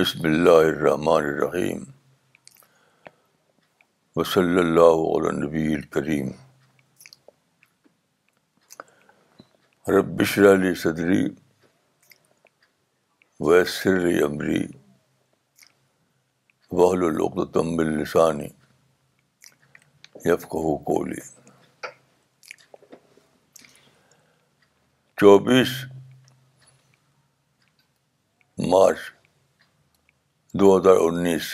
بسم اللہ الرحمن الرحیم وصلی اللہ نبی علب کریم علی صدری ویسر عمری وحل العقدم تمب یفقہ یفقلی چوبیس مارچ دو ہزار انیس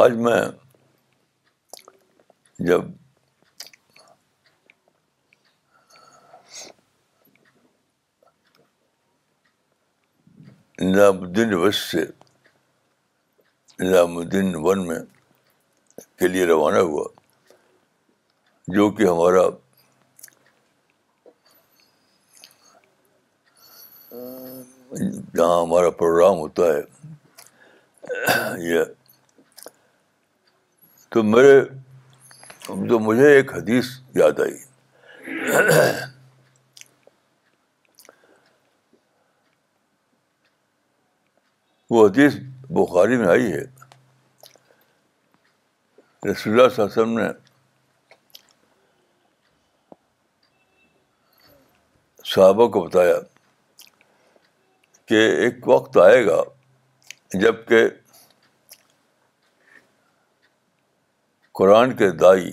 آج میں جب نظام الدین وش سے نظام الدین ون میں کے لیے روانہ ہوا جو کہ ہمارا جہاں ہمارا پروگرام ہوتا ہے یہ تو میرے تو مجھے ایک حدیث یاد آئی وہ حدیث بخاری میں آئی ہے رسول اللہ صلی اللہ علیہ وسلم نے صحابہ کو بتایا کہ ایک وقت آئے گا جب کہ قرآن کے دائی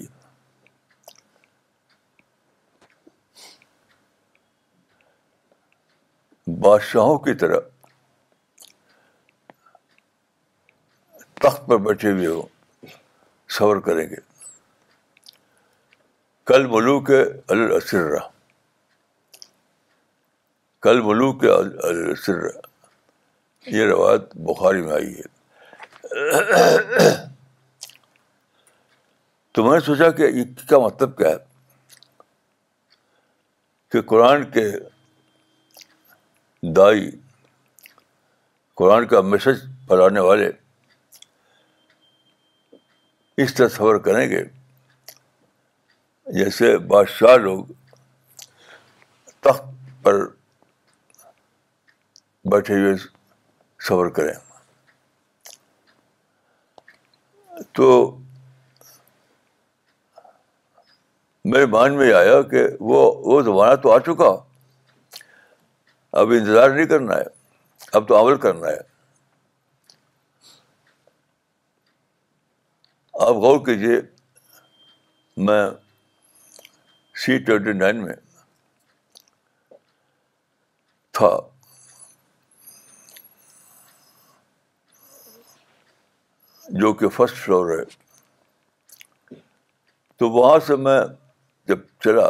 بادشاہوں کی طرح تخت پر بیٹھے ہوئے ہو صبر کریں گے کل ملوک الاسرہ کل کے سر یہ روایت بخاری میں آئی ہے تو میں نے سوچا کہ یہ کا مطلب کیا ہے کہ قرآن کے دائی قرآن کا میسج پھیلانے والے اس طرح سفر کریں گے جیسے بادشاہ لوگ تخت پر بیٹھے ہوئے سفر کریں تو میرے مان میں آیا کہ وہ وہ زمانہ تو آ چکا اب انتظار نہیں کرنا ہے اب تو عمل کرنا ہے آپ غور کیجیے میں سی ٹوینٹی نائن میں تھا جو کہ فرسٹ فلور ہے تو وہاں سے میں جب چلا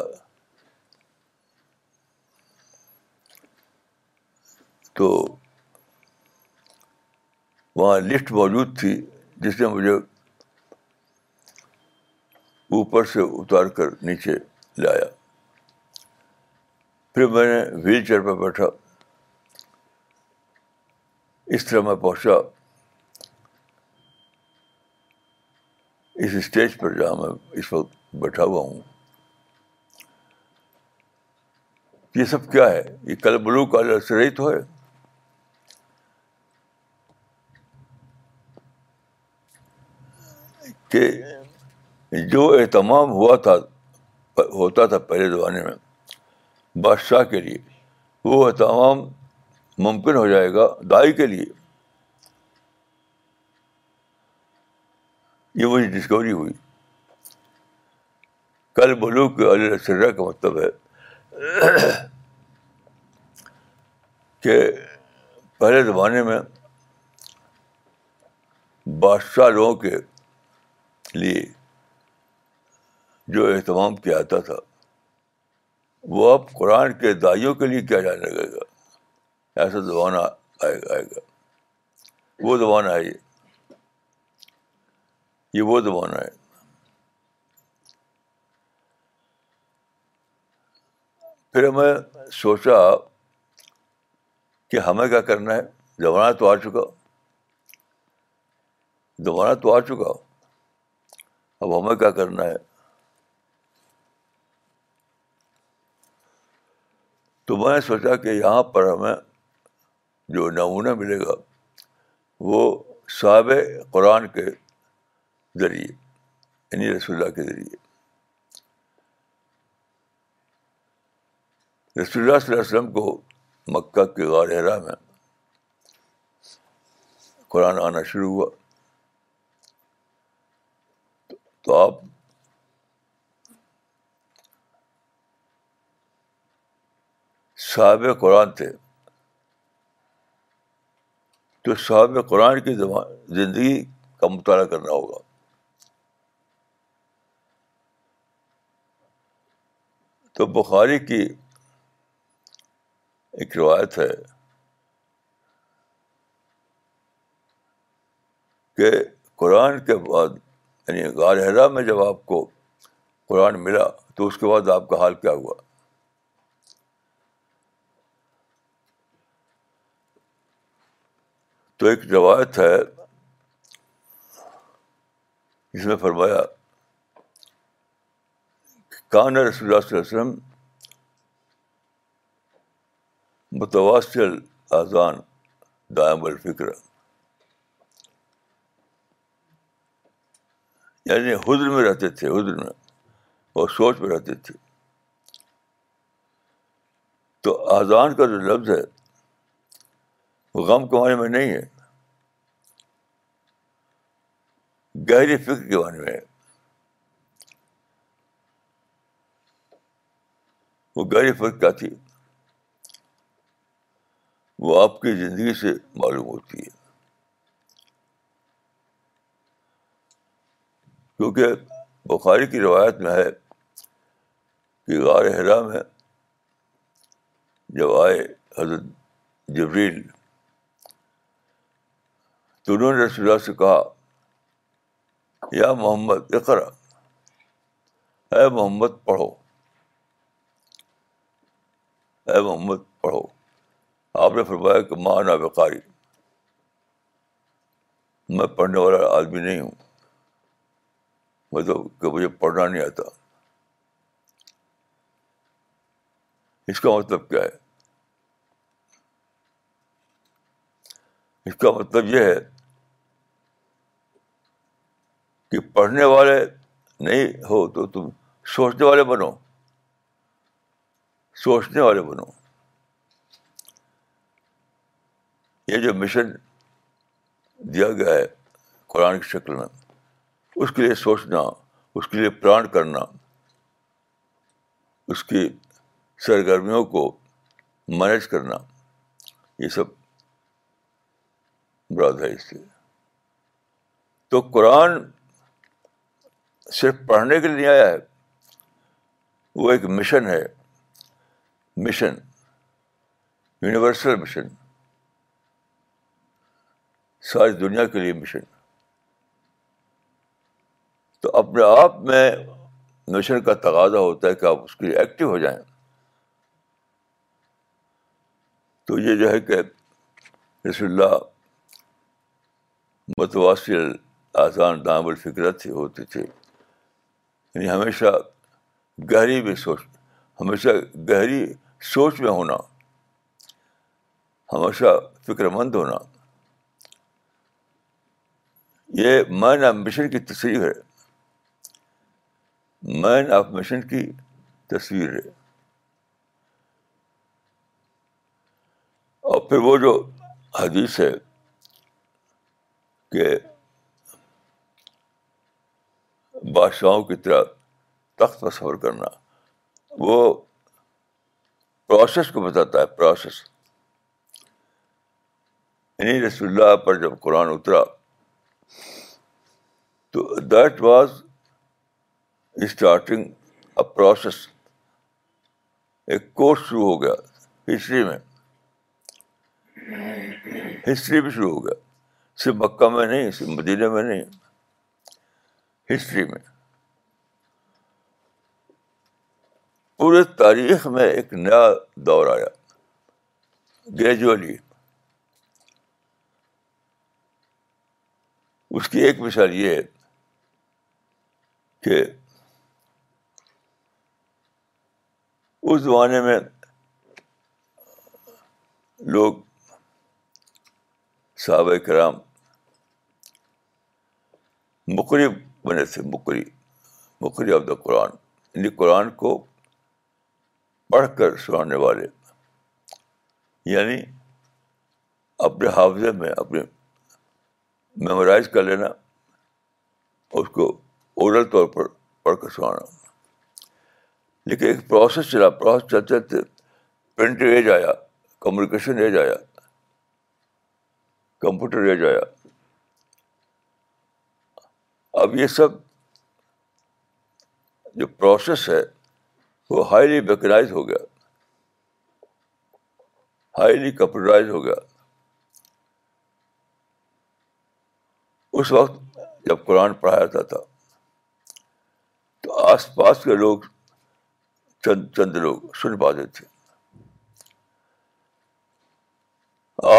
تو وہاں لفٹ موجود تھی جس نے مجھے اوپر سے اتار کر نیچے لایا پھر میں نے ویل چیئر پہ بیٹھا اس طرح میں پہنچا اس اسٹیج پر جہاں میں اس وقت بیٹھا ہوا ہوں یہ سب کیا ہے یہ کل بلو کالر سے تو ہے کہ جو اہتمام ہوا تھا ہوتا تھا پہلے زمانے میں بادشاہ کے لیے وہ اہتمام ممکن ہو جائے گا دائی کے لیے یہ مجھے ڈسکوری ہوئی کل بلو کے علی کا مطلب ہے کہ پہلے زمانے میں بادشاہ لوگوں کے لیے جو اہتمام کیا آتا تھا وہ اب قرآن کے دائیوں کے لیے کیا جانے لگے گا ایسا زبان آئے گا وہ زبان آئی یہ وہ زمانہ ہے پھر ہمیں سوچا کہ ہمیں کیا کرنا ہے زمانہ تو آ چکا زمانہ تو آ چکا اب ہمیں کیا کرنا ہے تو میں سوچا کہ یہاں پر ہمیں جو نمونہ ملے گا وہ صحاب قرآن کے ذریعے یعنی رسول اللہ کے ذریعے رسول اللہ صلی اللہ علیہ وسلم کو مکہ کے غار حرا میں قرآن آنا شروع ہوا تو آپ صاحب قرآن تھے تو صحاب قرآن کی زندگی کا مطالعہ کرنا ہوگا تو بخاری کی ایک روایت ہے کہ قرآن کے بعد یعنی غارحرا میں جب آپ کو قرآن ملا تو اس کے بعد آپ کا حال کیا ہوا تو ایک روایت ہے جس میں فرمایا کان رسول اللہ اللہ صلی علیہ وسلم متواصل اذان دائم الفکر یعنی حضر میں رہتے تھے حضر میں اور سوچ میں رہتے تھے تو اذان کا جو لفظ ہے وہ غم کے معنی میں نہیں ہے گہری فکر کے معنی میں ہے وہ گہری فرق کیا تھی وہ آپ کی زندگی سے معلوم ہوتی ہے کیونکہ بخاری کی روایت میں ہے کہ غار حرام ہے آئے حضرت جبریل تو انہوں نے رسول اللہ سے کہا یا محمد اقرا اے محمد پڑھو اے محمد پڑھو آپ نے فرمایا کہ مانا بقاری میں پڑھنے والا آدمی نہیں ہوں تو مطلب مجھے پڑھنا نہیں آتا اس کا مطلب کیا ہے اس کا مطلب یہ ہے کہ پڑھنے والے نہیں ہو تو تم سوچنے والے بنو سوچنے والے بنو یہ جو مشن دیا گیا ہے قرآن کی شکل میں اس کے لیے سوچنا اس کے لیے پران کرنا اس کی سرگرمیوں کو مینیج کرنا یہ سب ہے اس سے تو قرآن صرف پڑھنے کے لیے نہیں آیا ہے وہ ایک مشن ہے مشن یونیورسل مشن ساری دنیا کے لیے مشن تو اپنے آپ میں مشن کا تقاضا ہوتا ہے کہ آپ اس کے لیے ایکٹیو ہو جائیں تو یہ جو ہے کہ رسول اللہ متواصل آسان دام الفکرت ہوتے تھے یعنی ہمیشہ گہری بھی سوچ ہمیشہ گہری سوچ میں ہونا ہمیشہ فکر مند ہونا یہ مین آف مشن کی تصویر ہے مین آف مشن کی تصویر ہے اور پھر وہ جو حدیث ہے کہ بادشاہوں کی طرح تخت پر سفر کرنا وہ پروسیس کو بتاتا ہے پروسیس یعنی رسول اللہ پر جب قرآن اترا تو that was starting a process ایک کورس شروع ہو گیا ہسٹری میں ہسٹری بھی شروع ہو گیا صرف مکہ میں نہیں صرف مدینہ میں نہیں ہسٹری میں پورے تاریخ میں ایک نیا دور آیا گریجولی اس کی ایک مثال یہ ہے کہ اس زمانے میں لوگ صحابہ کرام مقری بنے تھے مقری مقری آف دا قرآن یعنی قرآن کو پڑھ کر سنانے والے یعنی اپنے حافظے میں اپنے میمورائز کر لینا اس کو اورل طور پر پڑھ کر سنانا لیکن ایک پروسیس چلا پروسیس چلتے پرنٹ ایج آیا کمیونیکیشن ایج آیا کمپیوٹر ایج آیا اب یہ سب جو پروسیس ہے وہ ہائیلی ویکنائز ہو گیا ہائیلی کمپیوٹرائز ہو گیا اس وقت جب قرآن پڑھایا جاتا تھا تو آس پاس کے لوگ چند چند لوگ سن پاتے تھے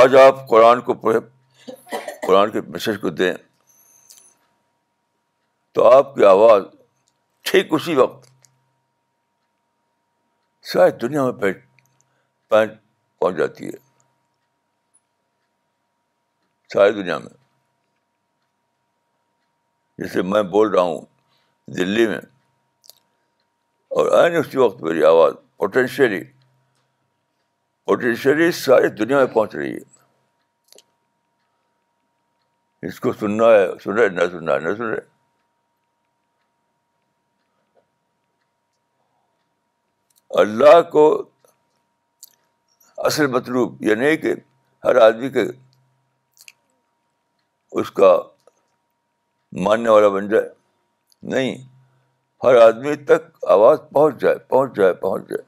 آج آپ قرآن کو پڑھے قرآن کے میسج کو دیں تو آپ کی آواز ٹھیک اسی وقت ساری دنیا میں پین پہنچ جاتی ہے ساری دنیا میں جیسے میں بول رہا ہوں دلی میں اور آئی نہیں اسی وقت میری آواز پوٹینشیلی پوٹینشیلی ساری دنیا میں پہنچ رہی ہے اس کو سننا ہے سن رہے نہ سننا ہے نہ سن رہے اللہ کو اصل مطلوب یہ نہیں کہ ہر آدمی کے اس کا ماننے والا بن جائے نہیں ہر آدمی تک آواز پہنچ جائے پہنچ جائے پہنچ جائے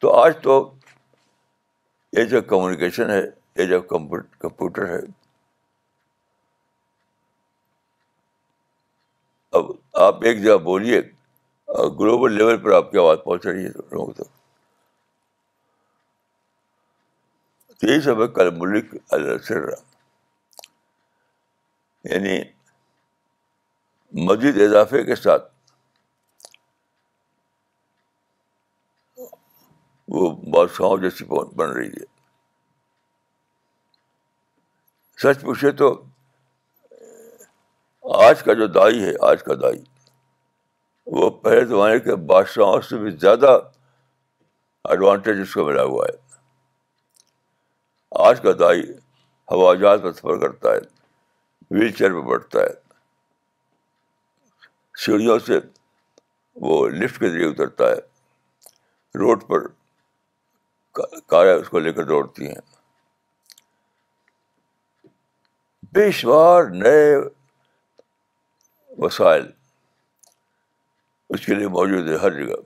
تو آج تو یہ جو کمیونیکیشن ہے یہ جو کمپیوٹر ہے اب آپ ایک جگہ بولیے گلوبل لیول پر آپ کی آواز پہنچ رہی ہے لوگوں تک تو سب ہے کل ملک یعنی مزید اضافے کے ساتھ وہ بادشاہوں جیسی بن رہی ہے سچ پوچھے تو آج کا جو دائی ہے آج کا دائی وہ پہلے زمانے کے بادشاہوں سے بھی زیادہ ایڈوانٹیج اس کو ملا ہوا ہے آج کا دائی ہوا جہاز پر سفر کرتا ہے ویل چیئر پہ بیٹھتا ہے سیڑھیوں سے وہ لفٹ کے ذریعے اترتا ہے روڈ پر کاریں اس کو لے کر دوڑتی ہیں بے شمار نئے وسائل اس کے لیے موجود ہے ہر جگہ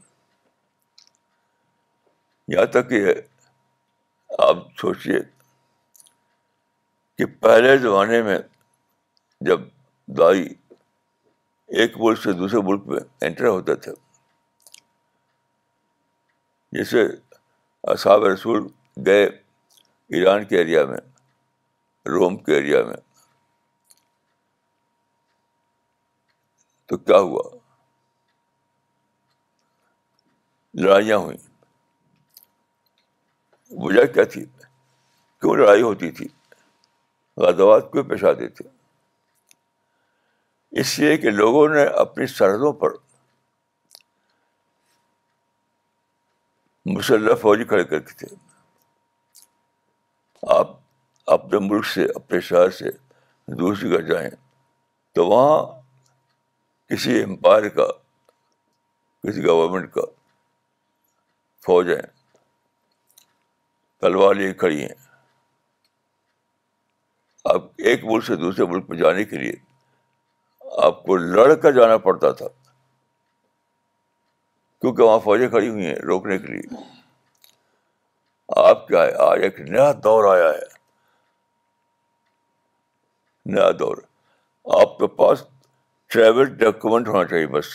یہاں تک کہ آپ سوچیے کہ پہلے زمانے میں جب دائی ایک ملک سے دوسرے ملک میں انٹر ہوتا تھا جیسے اصحاب رسول گئے ایران کے ایریا میں روم کے ایریا میں تو کیا ہوا لڑائیاں ہوئیں وجہ کیا تھی کیوں لڑائی ہوتی تھی لواد کیوں آتے تھے اس لیے کہ لوگوں نے اپنی سرحدوں پر مسلح فوجی کھڑے کر کے تھے آپ اپنے ملک سے اپنے شہر سے دوسری گھر جائیں تو وہاں کسی امپائر کا کسی گورنمنٹ کا فوجیں تلوار کھڑی ہیں آپ ایک ملک سے دوسرے ملک میں جانے کے لیے آپ کو لڑ کر جانا پڑتا تھا کیونکہ وہاں فوجیں کھڑی ہوئی ہیں روکنے کے لیے آپ کیا ہے آج ایک نیا دور آیا ہے نیا دور آپ کے پاس ٹریول ڈاکومنٹ ہونا چاہیے بس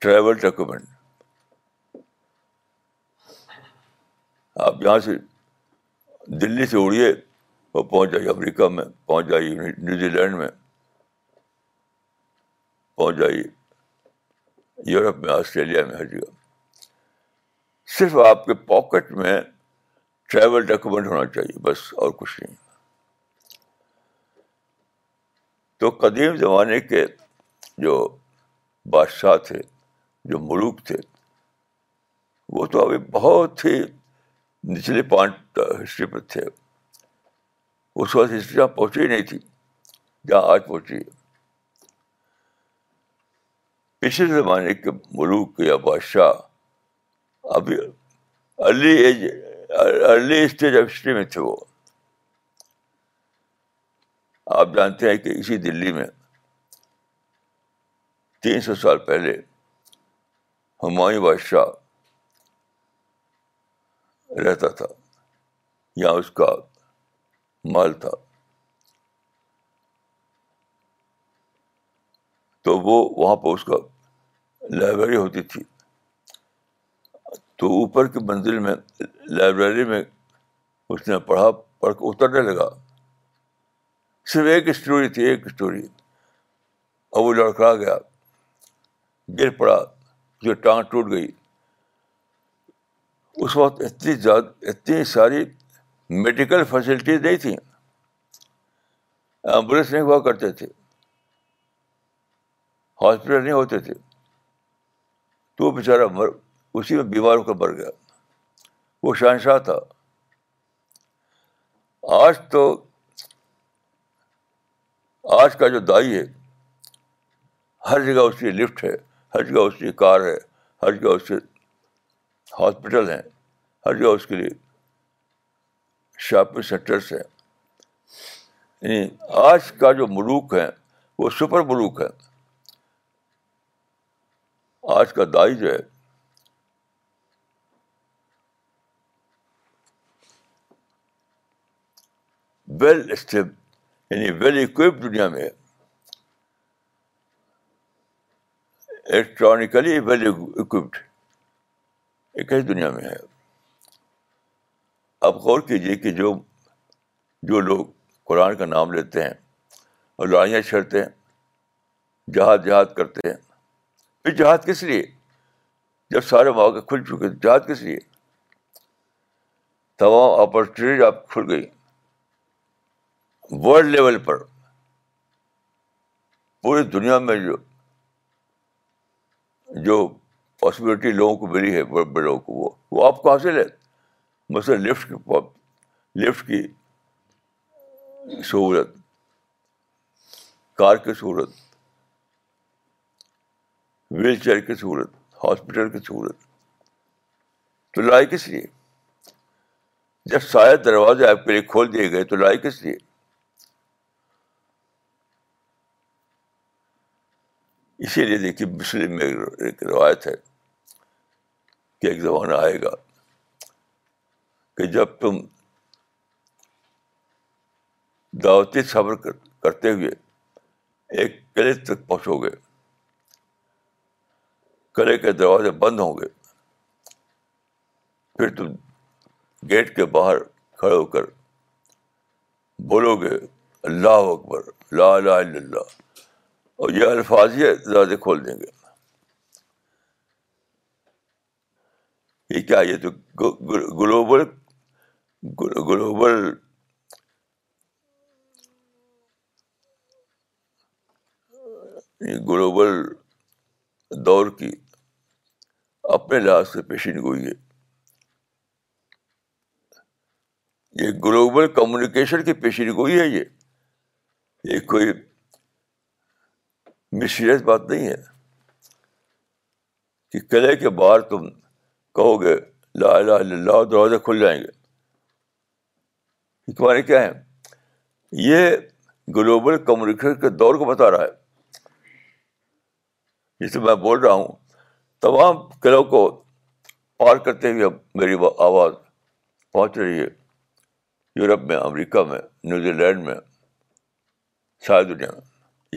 ٹریول ڈاکومنٹ آپ جہاں سے دلی سے اڑیے وہ پہنچ جائیے امریکہ میں پہنچ جائیے نیوزی لینڈ میں پہنچ جائیے یورپ میں آسٹریلیا میں ہر جگہ صرف آپ کے پاکٹ میں ٹریول ڈاکومنٹ ہونا چاہیے بس اور کچھ نہیں تو قدیم زمانے کے جو بادشاہ تھے جو ملوک تھے وہ تو ابھی بہت ہی نچلے پوائنٹ ہسٹری پر تھے اس وقت ہسٹری جہاں پہنچی نہیں تھی جہاں آج پہنچی ہے پچھلے زمانے کے ملوک یا بادشاہ ابھی early age early stage of history میں تھے وہ آپ جانتے ہیں کہ اسی دلی میں تین سو سال پہلے ہمایوں بادشاہ رہتا تھا یا اس کا مال تھا تو وہ وہاں پہ اس کا لائبریری ہوتی تھی تو اوپر کی منزل میں لائبریری میں اس نے پڑھا پڑھ کے اترنے لگا صرف ایک اسٹوری تھی ایک اسٹوری اور وہ لڑکڑا گیا گر پڑا جو ٹانگ ٹوٹ گئی اس وقت اتنی زیادہ اتنی ساری میڈیکل فیسلٹیز نہیں تھیں ایمبولینس نہیں ہوا کرتے تھے ہاسپٹل نہیں ہوتے تھے تو بیچارہ مر اسی میں بیمار ہو کر مر گیا وہ شہنشاہ تھا آج تو آج کا جو دائی ہے ہر جگہ اس کی لفٹ ہے ہر جگہ اس کی کار ہے ہر جگہ اس کے ہاسپٹل ہیں ہر جگہ اس کے لیے شاپنگ سینٹرس ہیں یعنی آج کا جو ملوک ہے وہ سپر ملوک ہے آج کا دائی جو ہے ویل اسٹیب یعنی ویل اکوپ دنیا میں ہے الیکٹرانکلی ویل اکوپڈ یہ کیس دنیا میں ہے اب غور کیجیے کہ جو جو لوگ قرآن کا نام لیتے ہیں اور لڑائیاں چھڑتے ہیں جہاد جہاد کرتے ہیں پھر جہاد کس لیے جب سارے مواقع کھل چکے جہاد کس لیے تمام اپرچونیٹی آپ کھل گئی ورلڈ لیول پر پوری دنیا میں جو جو پاسبلٹی لوگوں کو ملی ہے بڑے بڑے لوگوں کو وہ آپ کو حاصل ہے مثلاً لفٹ کی لفٹ کی سہولت کار کی سہولت ویل چیئر کی سہولت ہاسپٹل کی سہولت تو لائے کس لیے جب سارے دروازے آپ کے لیے کھول دیے گئے تو لائے کس لیے اسی لیے دیکھیے مسلم روایت ہے کہ ایک زمانہ آئے گا کہ جب تم دعوتی صبر کرتے ہوئے ایک قلعے تک پہنچو گے قلعے کے دروازے بند ہوں گے پھر تم گیٹ کے باہر کھڑے ہو کر بولو گے اللہ اکبر لا لا اللہ اور یہ الفاظیہ زیادہ کھول دیں گے یہ کیا یہ تو گلوبل گلوبل گلوبل دور کی اپنے لحاظ سے گوئی ہے یہ گلوبل کمیونیکیشن کی پیشن گوئی ہے یہ کوئی مسیریس بات نہیں ہے کہ قلعے کے باہر تم کہو گے لا لا اللہ دروازے کھل جائیں گے تمہارے کیا ہیں یہ گلوبل کمیونیکیشن کے دور کو بتا رہا ہے جسے میں بول رہا ہوں تمام قلعوں کو پار کرتے ہوئے میری آواز پہنچ رہی ہے یورپ میں امریکہ میں نیوزی لینڈ میں شاید دنیا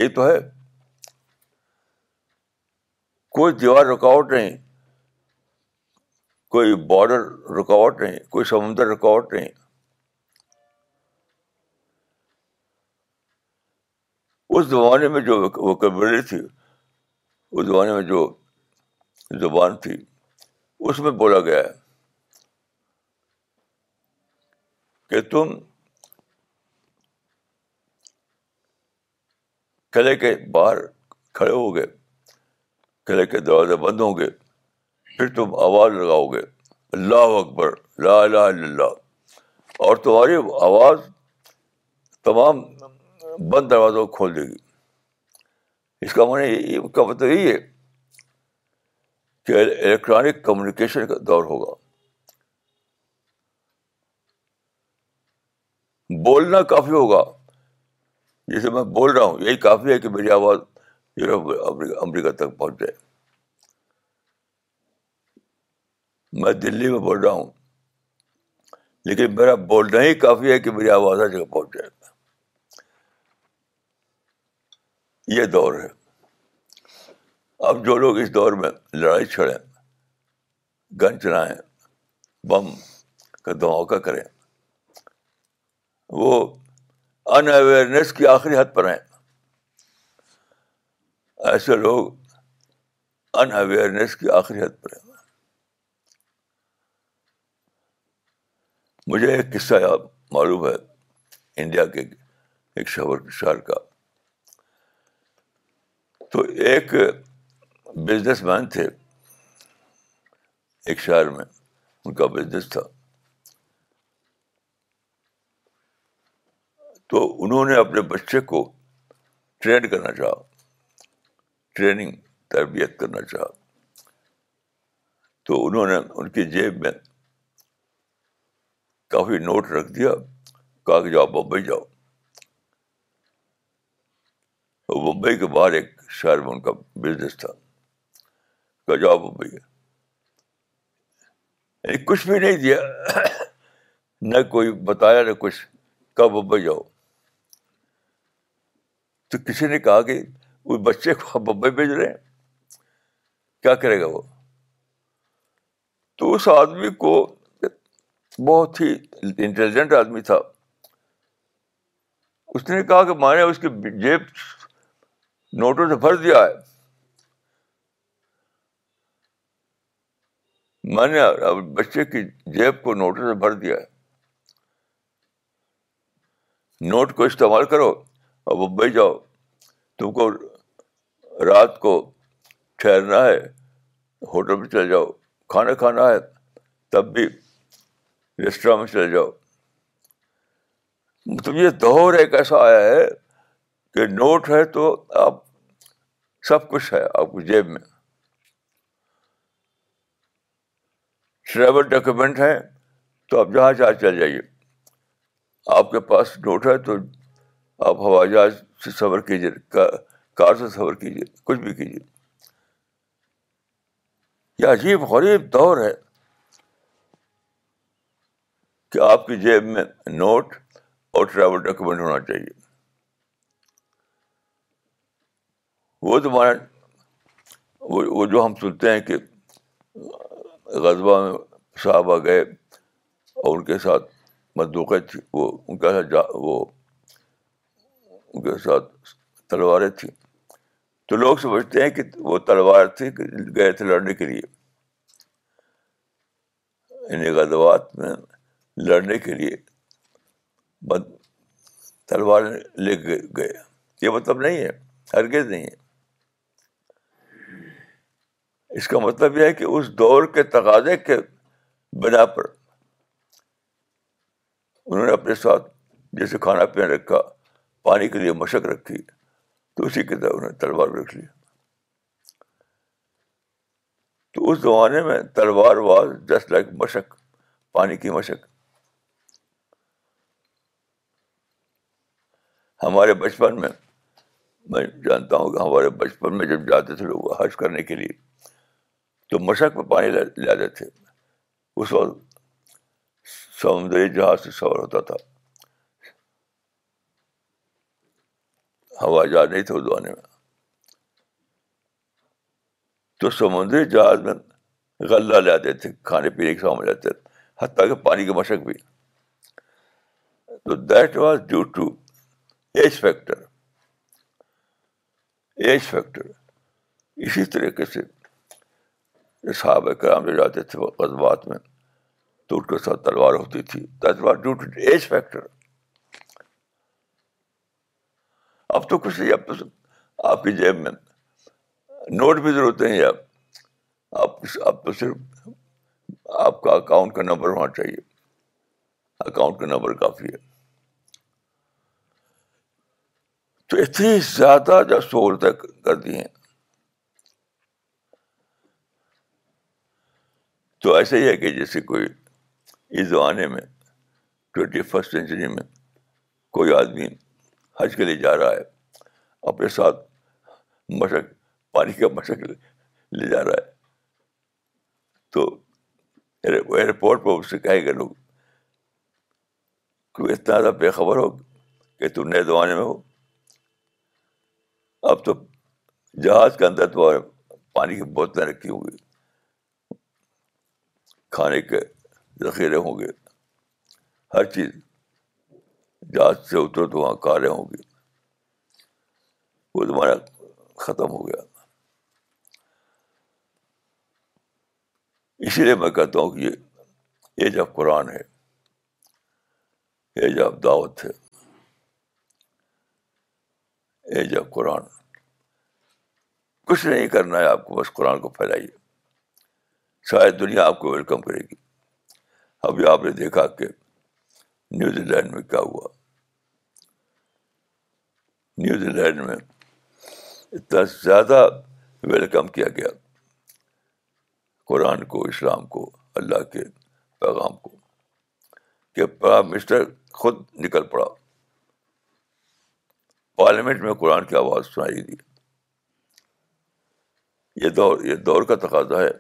یہ تو ہے کوئی دیوار رکاوٹ نہیں کوئی بارڈر رکاوٹ نہیں کوئی سمندر رکاوٹ نہیں اس زمانے میں جو وکیبلری تھی اس زمانے میں جو زبان تھی اس میں بولا گیا ہے کہ تم کلے کے باہر کھڑے ہو گئے کے دروازے بند ہوں گے پھر تم آواز لگاؤ گے اللہ اکبر لا الہ الا اللہ اور تمہاری آواز تمام بند دروازوں کو کھول دے گی اس کا معنی کا مطلب یہی ہے کہ الیکٹرانک کمیونیکیشن کا دور ہوگا بولنا کافی ہوگا جیسے میں بول رہا ہوں یہی کافی ہے کہ میری آواز یورپ امریکہ تک پہنچ جائے میں دلی میں بول رہا ہوں لیکن میرا بولنا ہی کافی ہے کہ میری آواز آ جگہ پہنچ جائے یہ دور ہے اب جو لوگ اس دور میں لڑائی چھڑیں گن چلائیں بم کا دھماکہ کریں وہ ان اویئرنیس کی آخری حد پر ہیں ایسے لوگ ان اویئرنیس کی آخری حد پر مجھے ایک قصہ یاد معلوم ہے انڈیا کے ایک شہر شہر کا تو ایک بزنس مین تھے ایک شہر میں ان کا بزنس تھا تو انہوں نے اپنے بچے کو ٹرین کرنا چاہا ٹریننگ تربیت کرنا چاہا تو انہوں نے ان کی جیب میں کافی نوٹ رکھ دیا کہا کہ جاؤ جاؤ بمبئی بمبئی کے باہر ایک شہر میں ان کا بزنس تھا کہا جاؤ بمبئی یعنی کچھ بھی نہیں دیا نہ کوئی بتایا نہ کچھ کہا بمبئی جاؤ تو کسی نے کہا کہ بچے کو آپ بمبئی بھیج رہے ہیں کیا کرے گا وہ تو اس آدمی کو بہت ہی انٹیلیجنٹ آدمی تھا اس نے کہا کہ میں نے اس کی جیب نوٹوں سے بھر دیا ہے میں نے بچے کی جیب کو نوٹوں سے بھر دیا ہے نوٹ کو استعمال کرو اور بمبئی جاؤ تم کو رات کو ٹھہرنا ہے ہوٹل میں چلے جاؤ کھانا کھانا ہے تب بھی ریسٹوراں میں چلے جاؤ تو مطلب یہ دور ایک ایسا آیا ہے کہ نوٹ ہے تو آپ سب کچھ ہے آپ کی جیب میں ٹریول ڈاکیومنٹ ہیں تو آپ جہاں جہاں چل جائیے آپ کے پاس نوٹ ہے تو آپ ہوائی جہاز سے سفر کیجیے کار سے سفر کیجیے کچھ بھی کیجیے یہ عجیب غریب دور ہے کہ آپ کی جیب میں نوٹ اور ٹریول ڈاکیومنٹ ہونا چاہیے وہ تو مارا وہ جو ہم سنتے ہیں کہ غذبہ میں صحابہ گئے اور ان کے ساتھ مدوقت وہ ان کے ساتھ جا وہ ساتھ تلواریں تھیں تو لوگ سمجھتے ہیں کہ وہ تلوار تھے گئے تھے لڑنے کے لیے ان میں لڑنے کے لیے بد تلوار لے گئے یہ مطلب نہیں ہے ہرگز نہیں ہے اس کا مطلب یہ ہے کہ اس دور کے تقاضے کے بنا پر انہوں نے اپنے ساتھ جیسے کھانا پینا رکھا پانی کے لیے مشق رکھی تو اسی کے طرح تلوار رکھ لی تو اس زمانے میں تلوار واز جسٹ لائک مشق پانی کی مشق ہمارے بچپن میں میں جانتا ہوں کہ ہمارے بچپن میں جب جاتے تھے لوگ حج کرنے کے لیے تو مشق میں پانی لے جاتے تھے اس وقت سمندری جہاز سے سور ہوتا تھا ہوا جہاز نہیں تھے تو سمندری جہاز میں غلہ لے آتے تھے کھانے پینے کے سامنے پانی کی مشق بھی تو that was due to age factor age factor اسی طریقے سے کرام جو جاتے تھے قصبات میں تو ان کے ساتھ تلوار ہوتی تھی تلوار ڈیو ٹو ایج فیکٹر اب تو کچھ نہیں آپ کی جیب میں نوٹ بھی ضرورت نہیں ہے آپ تو صرف آپ کا اکاؤنٹ کا نمبر ہونا چاہیے اکاؤنٹ کا نمبر کافی ہے تو اتنی زیادہ جو سہولتیں کر دی ہیں تو ایسا ہی ہے کہ جیسے کوئی اس زمانے میں ٹوینٹی فرسٹ سینچری میں کوئی آدمی حج کے لیے جا رہا ہے اپنے ساتھ مشق پانی کا مشق لے جا رہا ہے تو ایئرپورٹ پہ اس سے کہیں گے لوگ اتنا زیادہ بےخبر ہو کہ تم نئے زمانے میں ہو اب تو جہاز کے اندر تو پانی کی بوتلیں رکھی ہوں گی کھانے کے ذخیرے ہوں گے ہر چیز جہاز سے اترو تو وہاں کاریں ہوں گی وہ تمہارا ختم ہو گیا اسی لیے میں کہتا ہوں کہ یہ ایج آف قرآن ہے ایج آف دعوت ہے ایج آف قرآن کچھ نہیں کرنا ہے آپ کو بس قرآن کو پھیلائیے شاید دنیا آپ کو ویلکم کرے گی ابھی آپ نے دیکھا کہ نیوزی لینڈ میں کیا ہوا نیوزی لینڈ میں اتنا زیادہ ویلکم کیا گیا قرآن کو اسلام کو اللہ کے پیغام کو کہ پرائم منسٹر خود نکل پڑا پارلیمنٹ میں قرآن کی آواز سنائی دی یہ دور یہ دور کا تقاضا ہے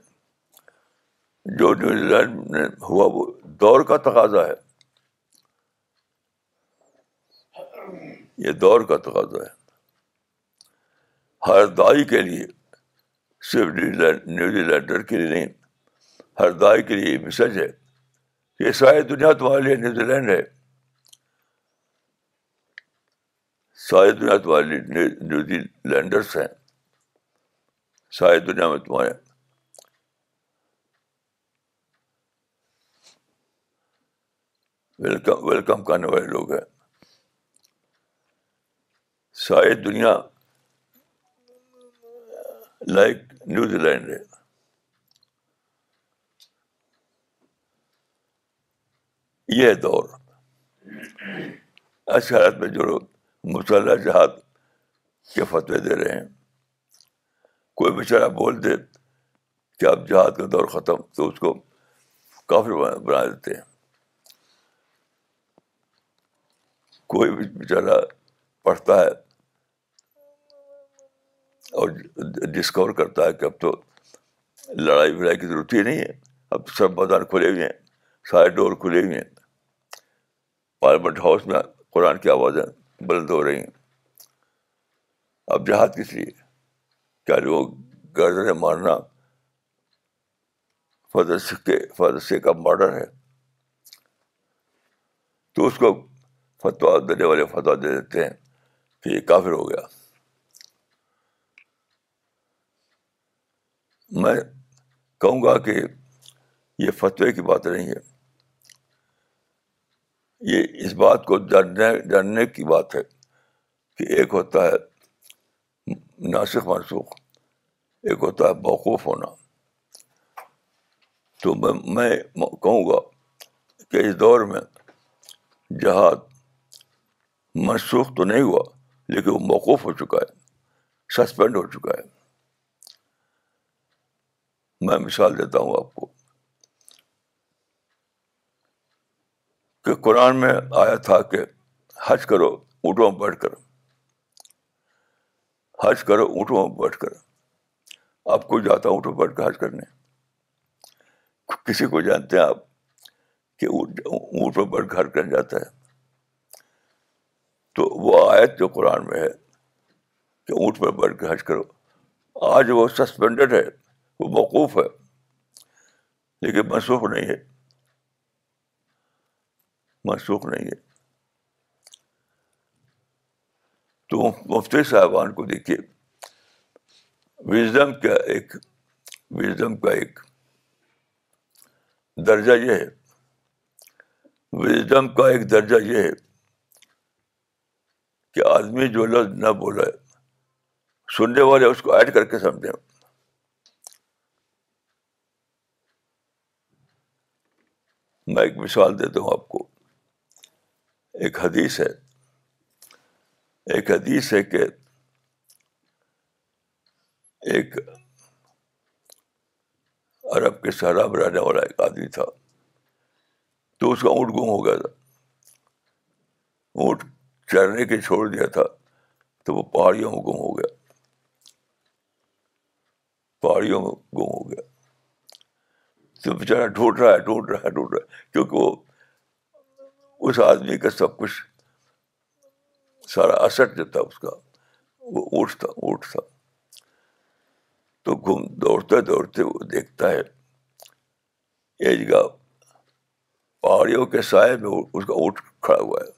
جو نیوزی لینڈ میں ہوا وہ دور کا تقاضا ہے یہ دور کا تقاضا ہے ہر دائی کے لیے صرف نیوزی لینڈر کے لیے نہیں ہر دائی کے لیے یہ میسج ہے یہ ساری دنیا تمہارے لیے نیوزی لینڈ ہے ساری دنیا تمہارے لیے نیوزی لینڈرس ہیں ساری دنیا میں تمہارے ویلکم ویلکم کرنے والے لوگ ہیں ساری دنیا لائک نیوزی لینڈ ہے یہ دور اچھا حالت میں جو لوگ مسلح جہاد کے فتوے دے رہے ہیں کوئی بیچارہ بول دے کہ آپ جہاد کا دور ختم تو اس کو کافی بنا دیتے ہیں کوئی بھی بیچارہ پڑھتا ہے اور ڈسکور کرتا ہے کہ اب تو لڑائی وڑائی کی ضرورت ہی نہیں ہے اب سب بازار کھلے ہوئے ہیں سارے ڈور کھلے ہوئے ہیں پارلیمنٹ ہاؤس میں قرآن کی آوازیں بلند ہو رہی ہیں اب جہاد کس لیے کیا لوگ گردن مارنا فضر کے فدر سے کا مارڈر ہے تو اس کو فتویٰ دینے والے فتویٰ دے دیتے ہیں کہ یہ کافر ہو گیا میں کہوں گا کہ یہ فتوی کی بات نہیں ہے یہ اس بات کو ڈرنے ڈرنے کی بات ہے کہ ایک ہوتا ہے ناسخ منسوخ ایک ہوتا ہے بوقوف ہونا تو میں کہوں گا کہ اس دور میں جہاد منسوخ تو نہیں ہوا لیکن وہ موقوف ہو چکا ہے سسپینڈ ہو چکا ہے میں مثال دیتا ہوں آپ کو کہ قرآن میں آیا تھا کہ حج کرو اونٹوں میں بیٹھ کر حج کرو اونٹوں میں بیٹھ کر آپ کو جاتا اونٹوں بیٹھ کر حج کرنے کسی کو جانتے ہیں آپ کہ اونٹ بیٹھ بڑھ کر حج جاتا ہے تو وہ آیت جو قرآن میں ہے کہ اونٹ پر بیٹھ کے حج کرو آج وہ سسپینڈڈ ہے وہ موقوف ہے لیکن منسوخ نہیں ہے منسوخ نہیں ہے تو مفتی صاحبان کو دیکھیے وزڈم وزڈم کا کا ایک ایک درجہ یہ ہے وزڈم کا ایک درجہ یہ ہے کہ آدمی جو لفظ نہ بولا سننے والے اس کو ایڈ کر کے سمجھیں میں ایک مثال دیتا ہوں آپ کو ایک حدیث ہے ایک حدیث ہے کہ ایک عرب کے شہر رہنے والا ایک آدمی تھا تو اس کا اونٹ گم ہو گیا تھا اونٹ چرنے کے چھوڑ دیا تھا تو وہ پہاڑیوں میں گم ہو گیا پہاڑیوں میں گم ہو گیا تو بیچارہ ڈھونڈ رہا ہے ڈھونڈ رہا ہے ڈھونڈ رہا ہے کیونکہ وہ اس آدمی کا سب کچھ سارا اثر جو تھا اس کا وہ اونٹ تھا اونٹ تھا تو گھوم دوڑتے دوڑتے وہ دیکھتا ہے جگہ پہاڑیوں کے سائے میں اس کا اونٹ کھڑا ہوا ہے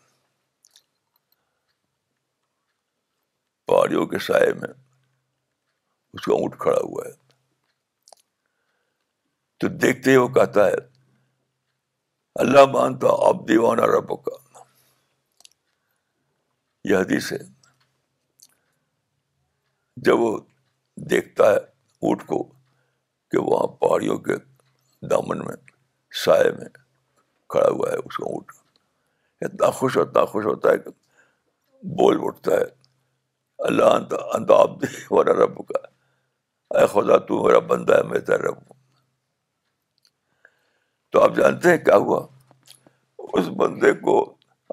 پہاڑیوں کے سائے میں اس کا اونٹ کھڑا ہوا ہے تو دیکھتے ہی وہ کہتا ہے اللہ مانتا آپ دیوانہ رب کا یہ حدیث ہے جب وہ دیکھتا ہے اونٹ کو کہ وہاں پہاڑیوں کے دامن میں سائے میں کھڑا ہوا ہے اس کا اونٹ اتنا خوش ہوتا خوش ہوتا ہے کہ بول اٹھتا ہے اللہ انت انت آپ دیوانہ رب کا اے خدا تو میرا بندہ ہے میں تیرا رب ہوں تو آپ جانتے ہیں کیا ہوا اس بندے کو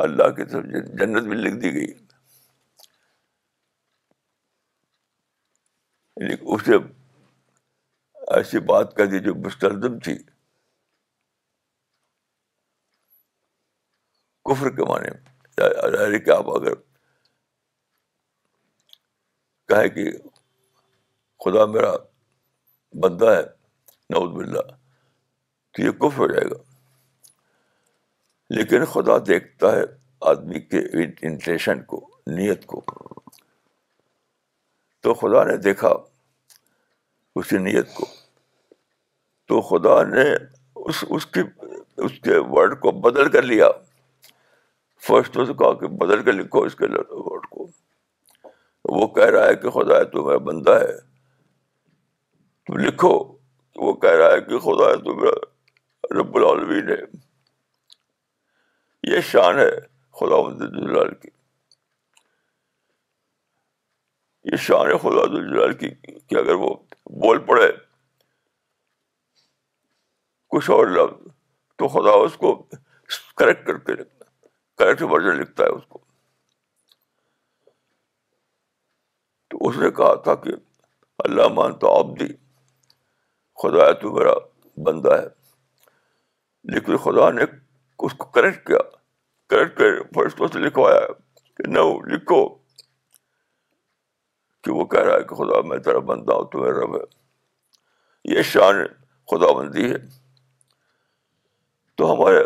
اللہ کی طرف جنت میں لکھ دی گئی یعنی اسے ایسی بات دی جو مستردم تھی کفر کے معنی یعنی کہ آپ اگر کہے کہ خدا میرا بندہ ہے نعود باللہ تو یہ کف ہو جائے گا لیکن خدا دیکھتا ہے آدمی کے کو نیت کو تو خدا نے دیکھا نیت کو تو خدا نے اس اس اس کی کے ورڈ کو بدل کر لیا فرسٹ کہا کہ بدل کر لکھو اس کے ورڈ کو وہ کہہ رہا ہے کہ خدا ہے تو میرا بندہ ہے لکھو تو وہ کہہ رہا ہے کہ خدا ہے تو میرا رب العالمین ہے یہ شان ہے خدا کی یہ شان ہے خدا کی کہ اگر وہ بول پڑے کچھ اور لفظ تو خدا اس کو کریکٹ کر کے لکھتا کریکٹ ورژن لکھتا ہے اس کو تو اس نے کہا تھا کہ اللہ مان تو آپ دی خدا میرا بندہ ہے لیکن خدا نے اس کو کریکٹ کیا کریکٹ کر فرشتوں پر لکھوایا کہ نو لکھو کہ وہ کہہ رہا ہے کہ خدا میں تیرا ہوں تمہیں رب ہے یہ شان خدا بندی ہے تو ہمارے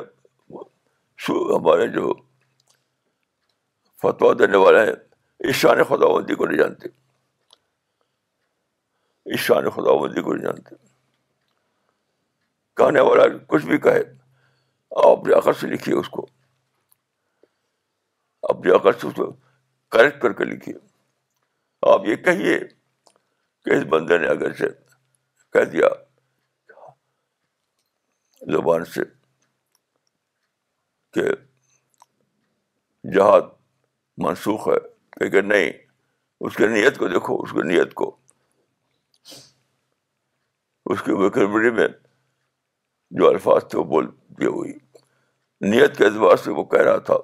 ہمارے جو فتوا دینے والے ہیں شان خدا بندی کو نہیں جانتے شان خدا بندی کو نہیں جانتے کہنے والا کچھ بھی کہے آپ اپنے عقل سے لکھیے اس کو اپنے عقل سے اس کو کریکٹ کر کے لکھیے آپ یہ کہیے کہ اس بندے نے اگر سے کہہ دیا زبان سے کہ جہاد منسوخ ہے کہ نہیں اس کے نیت کو دیکھو اس کی نیت کو اس کی ویکربری میں جو الفاظ تھے وہ بول بولتے ہوئی نیت کے اعتبار سے وہ کہہ رہا تھا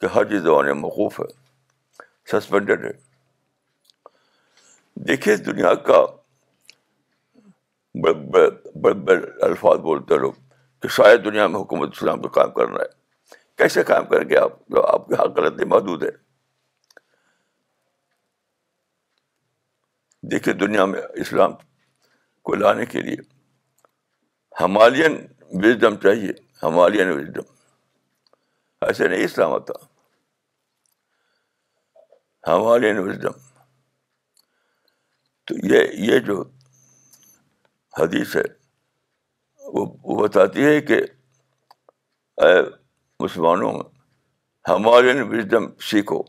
کہ ہر چیز موقوف ہے سسپینڈیڈ ہے دیکھیے اس دنیا کا بڑے بڑے الفاظ بولتے ہیں لوگ کہ شاید دنیا میں حکومت اسلام کو قائم کرنا ہے کیسے قائم کر کے آپ آپ کے ہکلطیں محدود ہے دیکھیے دنیا میں اسلام کو لانے کے لیے ہمالین وزڈم چاہیے ہمالین وزڈم ایسے نہیں اسلام آتا ہمالین وزڈم تو یہ یہ جو حدیث ہے وہ بتاتی ہے کہ اے مسلمانوں ہمالین وزڈم سیکھو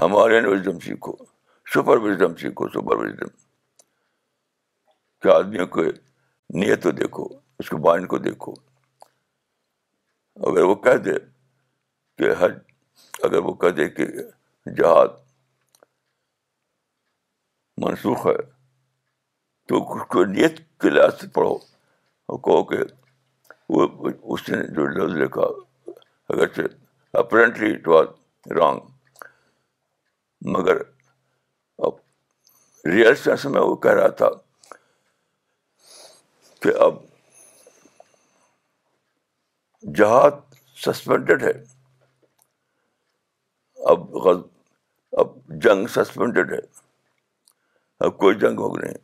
ہمارے وزڈم سیکھو سپر وزڈم سیکھو سپر وزڈم کیا آدمیوں کو نیت دیکھو اس کے بائن کو دیکھو اگر وہ کہہ دے کہ حج اگر وہ کہہ دے کہ جہاد منسوخ ہے تو اس کو نیت کے لحاظ سے پڑھو اور کہو کہ وہ اس نے جو لفظ لکھا اگرچہ اپرنٹلی اٹ واز رانگ مگر اب ریئل سینس میں وہ کہہ رہا تھا کہ اب جہاد سسپینڈیڈ ہے اب غلط اب جنگ سسپینڈیڈ ہے اب کوئی جنگ ہوگی نہیں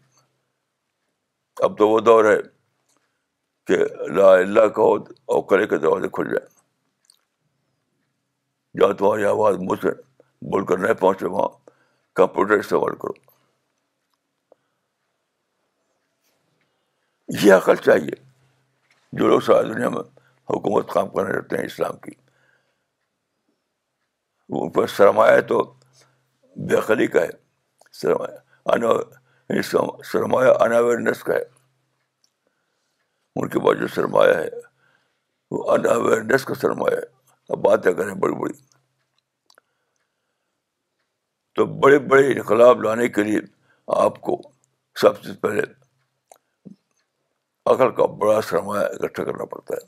اب تو وہ دور ہے کہ لا اللہ کہو اور کرے کے دروازے کھل جائیں جہاں تمہاری آواز مجھ سے بول کر نہیں پہنچے وہاں کمپیوٹر استعمال کرو یہ عقل چاہیے جو لوگ ساری دنیا میں حکومت کام کرنے رہتے ہیں اسلام کی ان پر سرمایہ تو بے خلی کا ہے سرمایہ یعنی سرمایہ ان اویئرنیس کا ہے ان کے پاس جو سرمایہ ہے وہ ان اویئرنیس کا سرمایہ ہے اب باتیں کریں بڑی بڑی تو بڑے بڑے انقلاب لانے کے لیے آپ کو سب سے پہلے عقل کا بڑا سرمایہ اکٹھا کرنا پڑتا ہے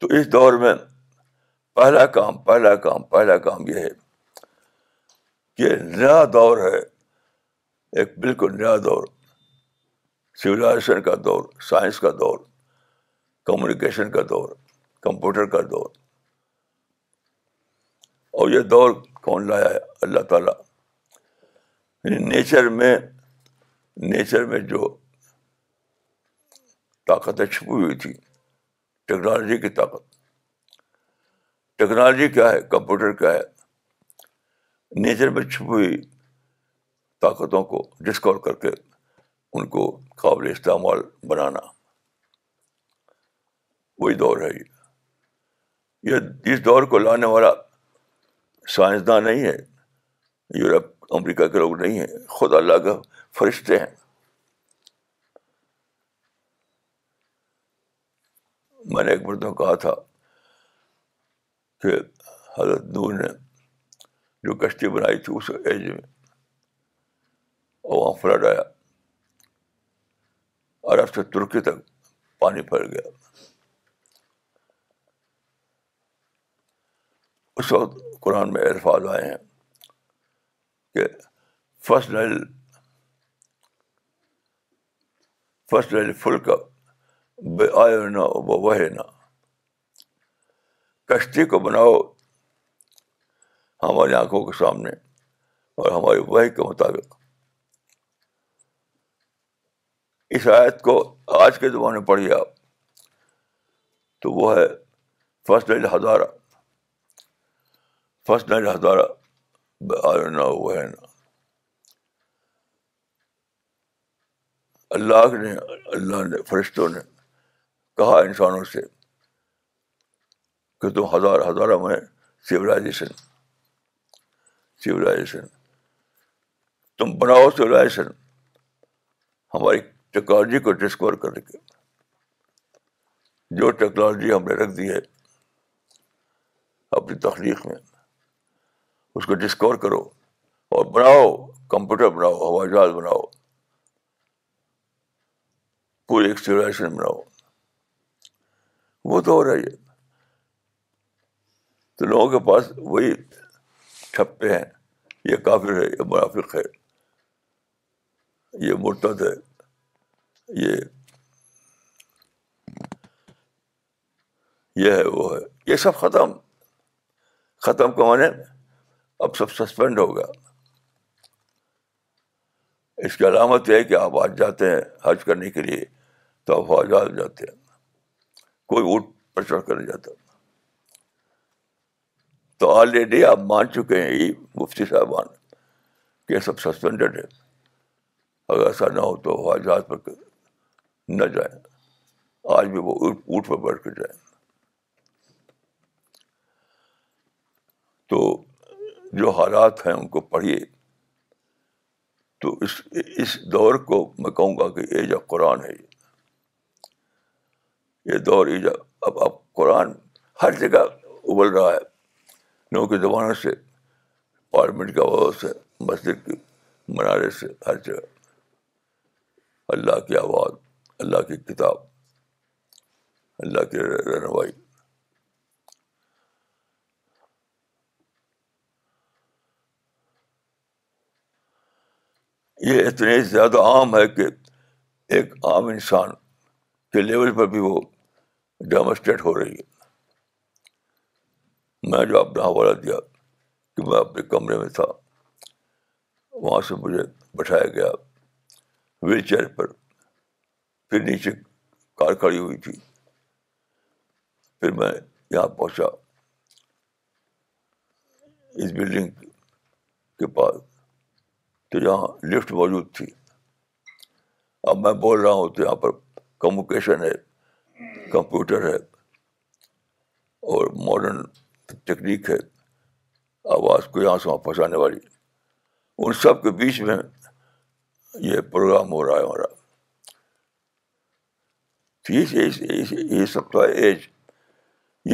تو اس دور میں پہلا کام پہلا کام پہلا کام یہ ہے کہ نیا دور ہے ایک بالکل نیا دور سولاشن کا دور سائنس کا دور کمیونیکیشن کا دور کمپیوٹر کا دور اور یہ دور کون لایا ہے اللہ تعالیٰ یعنی نیچر میں نیچر میں جو طاقتیں چھپی ہوئی تھی ٹیکنالوجی کی طاقت ٹیکنالوجی کیا ہے کمپیوٹر کیا ہے نیچر میں چھپی ہوئی طاقتوں کو ڈسکور کر کے ان کو قابل استعمال بنانا وہی دور ہے یہ اس دور کو لانے والا سائنسداں نہیں ہے یورپ امریکہ کے لوگ نہیں ہیں خود اللہ کا فرشتے ہیں میں نے ایک مرتبہ کہا تھا کہ حضرت نور نے جو کشتی بنائی تھی اس ایج میں اور وہاں فلڈ آیا عرب سے ترکی تک پانی پھیل گیا اس وقت قرآن میں الفاظ آئے ہیں کہ فسٹ لیول فسٹ کا بے آئے نہ وہ کشتی کو بناؤ ہماری آنکھوں کے سامنے اور ہماری وہی کے مطابق اس آیت کو آج کے زمانے میں پڑھیے آپ تو وہ ہے فسٹ لائن ہزارہ فسٹ لائن ہزارہ اللہ نے اللہ نے فرشتوں نے کہا انسانوں سے کہ تم ہزار ہزاروں میں سولاشن سولاشن تم بناؤ سولاشن ہماری ٹیکنالوجی کو ڈسکور کر کے جو ٹیکنالوجی ہم نے رکھ دی ہے اپنی تخلیق میں اس کو ڈسکور کرو اور بناؤ کمپیوٹر بناؤ ہوائی جہاز بناؤ پوری ایک ایکسٹورائزیشن بناؤ وہ تو ہو رہا ہے تو لوگوں کے پاس وہی ٹھپے ہیں یہ کافر ہے یہ مرافق ہے یہ مرتد ہے یہ ہے وہ ہے یہ سب ختم ختم کو مانے اب سب سسپینڈ ہو گیا اس کی علامت یہ ہے کہ آپ آج جاتے ہیں حج کرنے کے لیے تو آپ جاتے ہیں کوئی اونٹ پر چڑھ کر نہیں جاتا تو آلریڈی آپ مان چکے ہیں یہ مفتی صاحبان کہ سب سسپینڈیڈ ہے اگر ایسا نہ ہو تو خواہ جہاز پر نہ جائیں آج بھی وہ اونٹ پر بیٹھ کے جائیں تو جو حالات ہیں ان کو پڑھیے تو اس اس دور کو میں کہوں گا کہ آف قرآن ہے یہ دور ایج اب اب قرآن ہر جگہ ابل رہا ہے لوگوں کے زمانے سے پارلیمنٹ کا وہ سے مسجد کے منارے سے ہر جگہ اللہ کی آواز اللہ کی کتاب اللہ کی رہنمائی یہ اتنے زیادہ عام ہے کہ ایک عام انسان کے لیول پر بھی وہ ڈیمونسٹریٹ ہو رہی ہے میں جو آپ نے حوالہ دیا کہ میں اپنے کمرے میں تھا وہاں سے مجھے بٹھایا گیا ویل چیئر پر پھر نیچے کار کھڑی ہوئی تھی پھر میں یہاں پہنچا اس بلڈنگ کے پاس تو یہاں لفٹ موجود تھی اب میں بول رہا ہوں تو یہاں پر کمیونیکیشن ہے کمپیوٹر ہے اور ماڈرن ٹیکنیک ہے آواز کو یہاں سے وہاں پہنچانے والی ان سب کے بیچ میں یہ پروگرام ہو رہا ہے ہمارا یہ سب کا ایج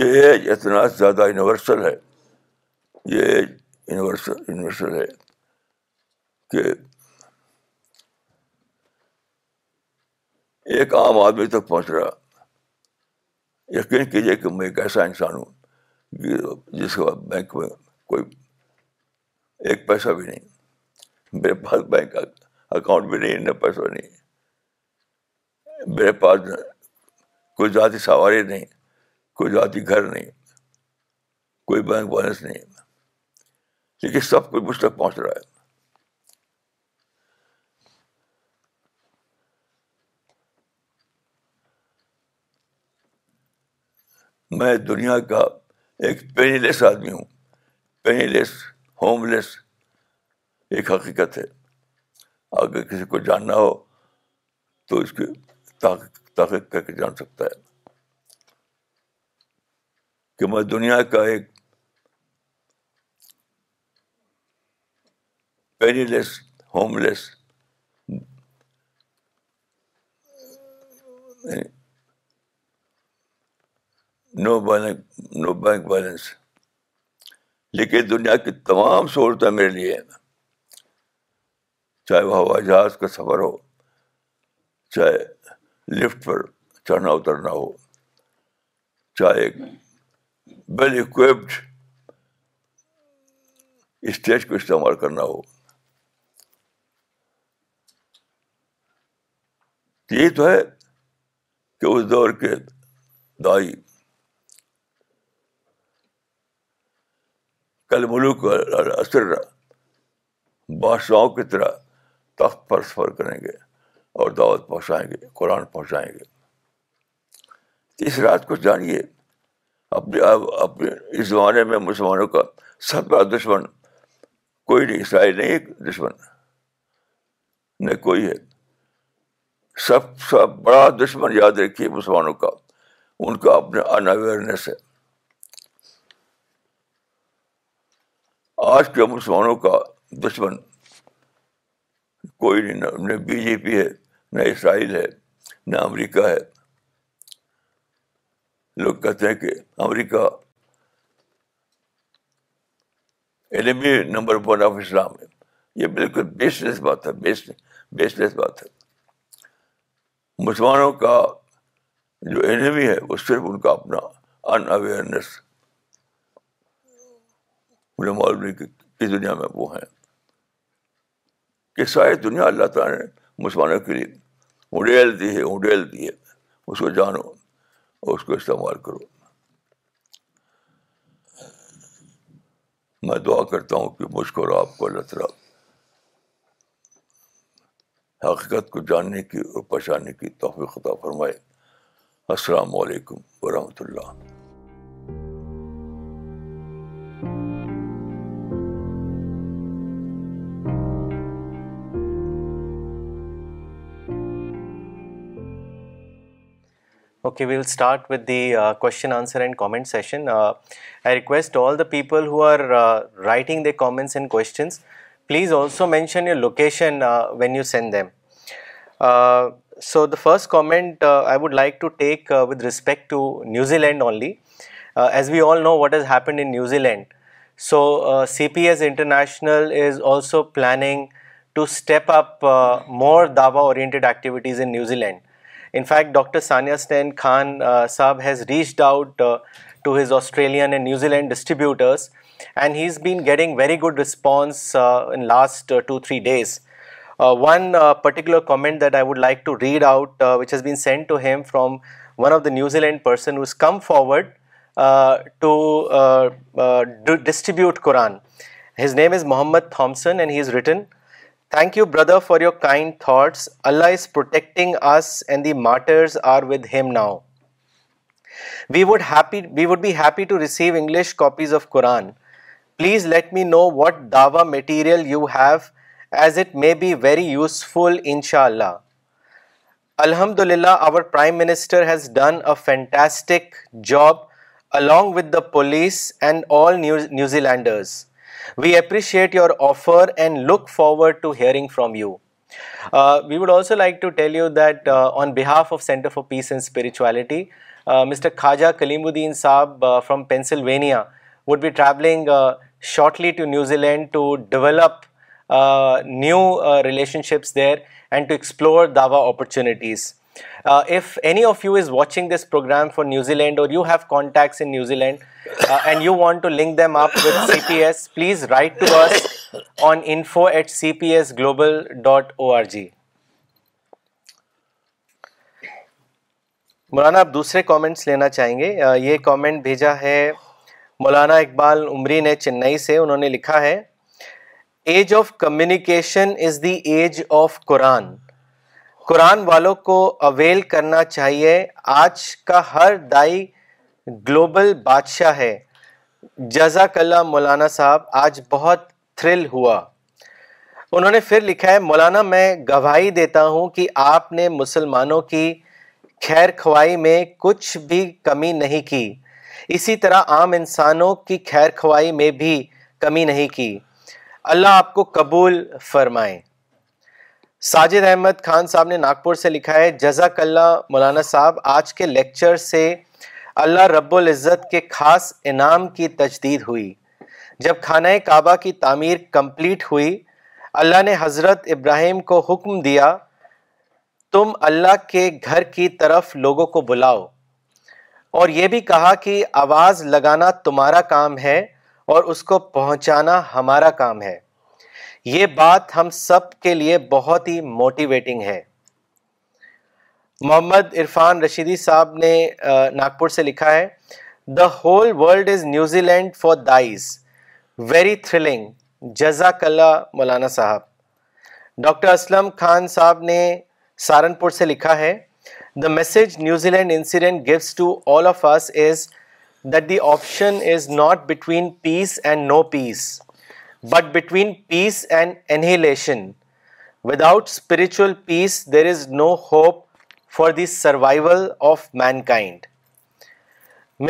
یہ ایج اتنا زیادہ یونیورسل ہے یہ ایج یونیورسل یونیورسل ہے کہ ایک عام آدمی تک پہنچ رہا یقین کیجیے کہ میں ایک ایسا انسان ہوں جس کے بعد بینک میں کوئی ایک پیسہ بھی نہیں میرے پاس بینک اکاؤنٹ بھی نہیں پیسہ نہیں میرے پاس کوئی ذاتی سواری نہیں کوئی ذاتی گھر نہیں کوئی بینک بیلنس نہیں لیکن سب کچھ مجھ تک پہنچ رہا ہے میں دنیا کا ایک پینی لیس آدمی ہوں لیس ہوم لیس ایک حقیقت ہے اگر کسی کو جاننا ہو تو اس کی تحقیق تحقیق کر کے جان سکتا ہے کہ میں دنیا کا ایک penniless homeless no bank no bank balance لیکن دنیا کی تمام سہولتیں میرے لیے چاہے وہ ہوائی جہاز کا سفر ہو چاہے لفٹ پر چڑھنا اترنا ہو چاہے ویل اکوپڈ اسٹیج کو استعمال کرنا ہو تو ہے کہ اس دور کے دائیں کل ملوک اصر بادشاہوں کی طرح تخت پر سفر کریں گے اور دعوت پہنچائیں گے قرآن پہنچائیں گے اس رات کو جانیے اپنے اپنے اس زمانے میں مسلمانوں کا سب بڑا دشمن کوئی نہیں اسرائیل نہیں ایک دشمن نہ کوئی ہے سب سب بڑا دشمن یاد رکھیے مسلمانوں کا ان کا اپنے ان اویئرنیس ہے آج کے مسلمانوں کا دشمن کوئی نہیں نہ بی جے پی ہے نہ اسرائیل ہے نہ امریکہ ہے لوگ کہتے ہیں کہ America enemy number one of Islam ہے یہ بالکل بیس لیس بات ہے بیس بیس لیس بات ہے مسلمانوں کا جو اینمی ہے وہ صرف ان کا اپنا ان اویئرنیس مجھے معلوم نہیں کہ اس دنیا میں وہ ہیں کہ ساری دنیا اللہ تعالیٰ نے مسلمانوں کے لیے اڈیل دی ہے اڈیل دی ہے اس کو جانو اور اس کو استعمال کرو میں دعا کرتا ہوں کہ کو اور آپ کو اللہ تعالیٰ حقیقت کو جاننے کی اور پہچاننے کی توفیق عطا فرمائے السلام علیکم ورحمۃ اللہ Okay, we will start with the uh, question, answer and comment session. Uh, I request all the people who are uh, writing their comments and questions, please also mention your location when you send them. So the first comment I would like to take with respect to New Zealand only. As we all know what has happened in New Zealand. So CPS International is also planning to step up more Dawa oriented activities in New Zealand. In fact, Dr. Sania Stan Khan uh, Saab has reached out uh, to his Australian and New Zealand distributors, and he's been getting very good response uh, in last 2-3 days. One particular comment that I would like to read out, which has been sent to him from one of the New Zealand person who's come forward to distribute Quran. His name is Mohammed Thompson, and he has written, Thank you, brother, for your kind thoughts. Allah is protecting us and the martyrs are with him now. We would be happy to receive English copies of Quran. Please let me know what dawa material you have, as it may be very useful, inshallah. Alhamdulillah, our Prime Minister has done a fantastic job along with the police and all New Zealanders. We appreciate your offer and look forward to hearing from you. Uh, we would also like to tell you that uh, on behalf of Center for Peace and Spirituality, uh, Mr. Khaja Kalimuddin Saab from Pennsylvania would be traveling shortly to New Zealand to develop new relationships there and to explore Dawa opportunities. Uh, if any of you is watching this program for New New Zealand اور you have contact New Zealand you and you want to link them up with CPS, please write to us on info at cpsglobal.org. مولانا آپ دوسرے comments لینا چاہیں گے یہ comment بھیجا ہے مولانا اقبال عمری نے چنئی سے انہوں نے لکھا ہے age of communication is the age of Quran Quran والوں کو اویل کرنا چاہیے آج کا ہر دائی گلوبل بادشاہ ہے جزاک اللہ مولانا صاحب آج بہت تھرل ہوا انہوں نے پھر لکھا ہے مولانا میں گواہی دیتا ہوں کہ آپ نے مسلمانوں کی خیر خوائی میں کچھ بھی کمی نہیں کی اسی طرح عام انسانوں کی خیر خوائی میں بھی کمی نہیں کی اللہ آپ کو قبول فرمائیں ساجد احمد خان صاحب نے ناگپور سے لکھا ہے جزاک اللہ مولانا صاحب آج کے لیکچر سے اللہ رب العزت کے خاص انعام کی تجدید ہوئی جب خانہ کعبہ کی تعمیر کمپلیٹ ہوئی اللہ نے حضرت ابراہیم کو حکم دیا تم اللہ کے گھر کی طرف لوگوں کو بلاؤ اور یہ بھی کہا کہ آواز لگانا تمہارا کام ہے اور اس کو پہنچانا ہمارا کام ہے یہ بات ہم سب کے لیے بہت ہی موٹیویٹنگ ہے محمد عرفان رشیدی صاحب نے ناگپور سے لکھا ہے the whole world is New Zealand for dies very thrilling جزاک اللہ مولانا صاحب ڈاکٹر اسلم خان صاحب نے سہارنپور سے لکھا ہے the message New Zealand incident gift to all of us is that the option is not between peace and no peace but between peace and annihilation without spiritual peace there is no hope for the survival of mankind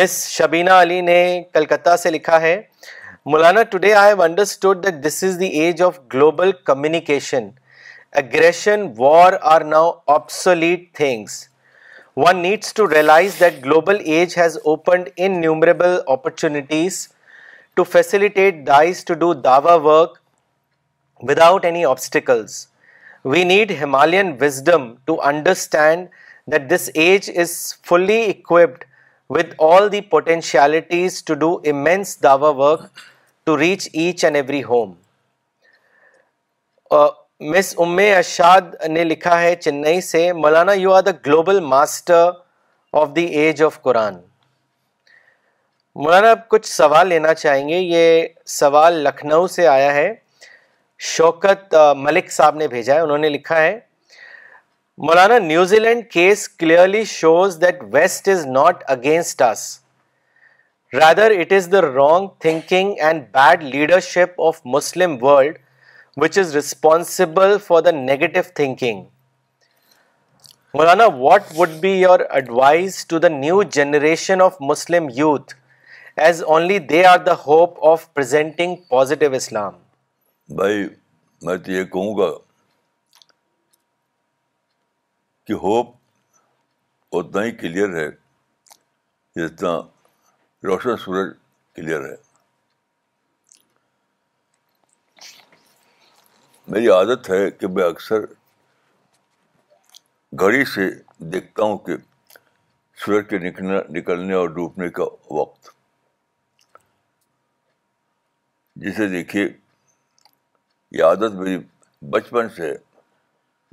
Miss Shabina Ali نے کلکتہ سے لکھا ہے مولانا today I have understood that this is the age of global communication aggression war are now obsolete things one needs to realise that global age has opened innumerable opportunities to facilitate dies to do Dawa work without any obstacles we need Himalayan wisdom to understand that this age is fully occupied with all the potentialities to do immense Dawa work to reach each and every home Miss Umme Irshad نے لکھا ہے چنئی سے مولانا you are the global master of the age of Quran مولانا آپ کچھ سوال لینا چاہیں گے یہ سوال لکھنؤ سے آیا ہے شوکت ملک صاحب نے بھیجا ہے انہوں نے لکھا ہے مولانا New Zealand case clearly shows that West is not against us rather it is the wrong thinking and bad leadership of Muslim world which is responsible for the negative thinking Maulana what would be your advice to the new generation of Muslim youth as only they are the hope of presenting positive Islam بھائی میں تو یہ کہوں گا کہ hope اتنا ہی clear ہے جتنا روشن سورج کلیئر ہے میری عادت ہے کہ میں اکثر گھڑی سے دیکھتا ہوں کہ سورج کے نکلنے اور ڈوبنے کا وقت جسے دیکھیے یہ عادت میری بچپن سے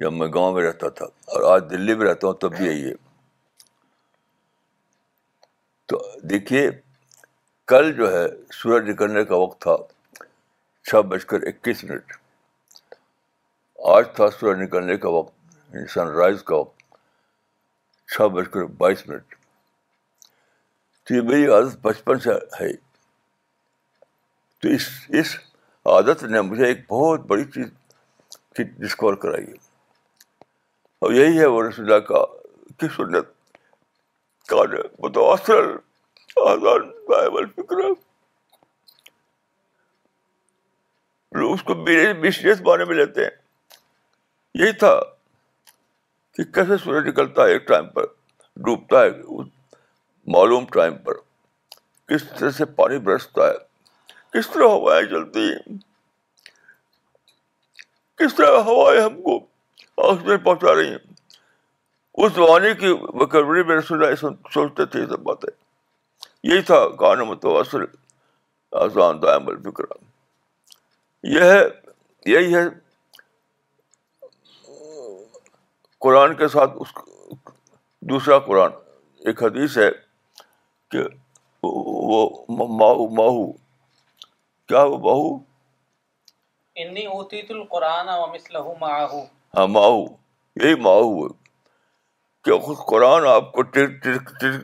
جب میں گاؤں میں رہتا تھا اور آج دلی میں رہتا ہوں تب بھی آئیے تو دیکھیے کل جو ہے سورج نکلنے کا وقت تھا چھ بج کر اکیس منٹ آج تھا سورج نکلنے کا وقت یعنی سن رائز کا وقت چھ بج کر بائیس منٹ تو یہ میری عادت بچپن سے ہے تو اس اس عادت نے مجھے ایک بہت بڑی چیز کی ڈسکور کرائی ہے اور یہی ہے وہ رسول اللہ کا کی سنت کا متاثر فکر لوگ اس کو بزنس بارے میں لیتے ہیں یہی تھا کہ کیسے سورج نکلتا ہے ایک ٹائم پر ڈوبتا ہے معلوم ٹائم پر کس طرح سے پانی برستا ہے کس طرح ہوائیں چلتی ہیں کس طرح ہوائیں ہم کو آکسیجن پہنچا رہی ہیں اس زمانے کی وکروری میں سوچتے تھے یہ سب باتیں یہی تھا دائم الفکر یہ ہے یہی ہے قرآن کے ساتھ اس دوسرا قرآن ایک حدیث ہے کہ وہ ماہو کیا وہ بہو انی اوتیت بہونا ہاں ماہو یہی ماہو قرآن آپ کو ٹرگر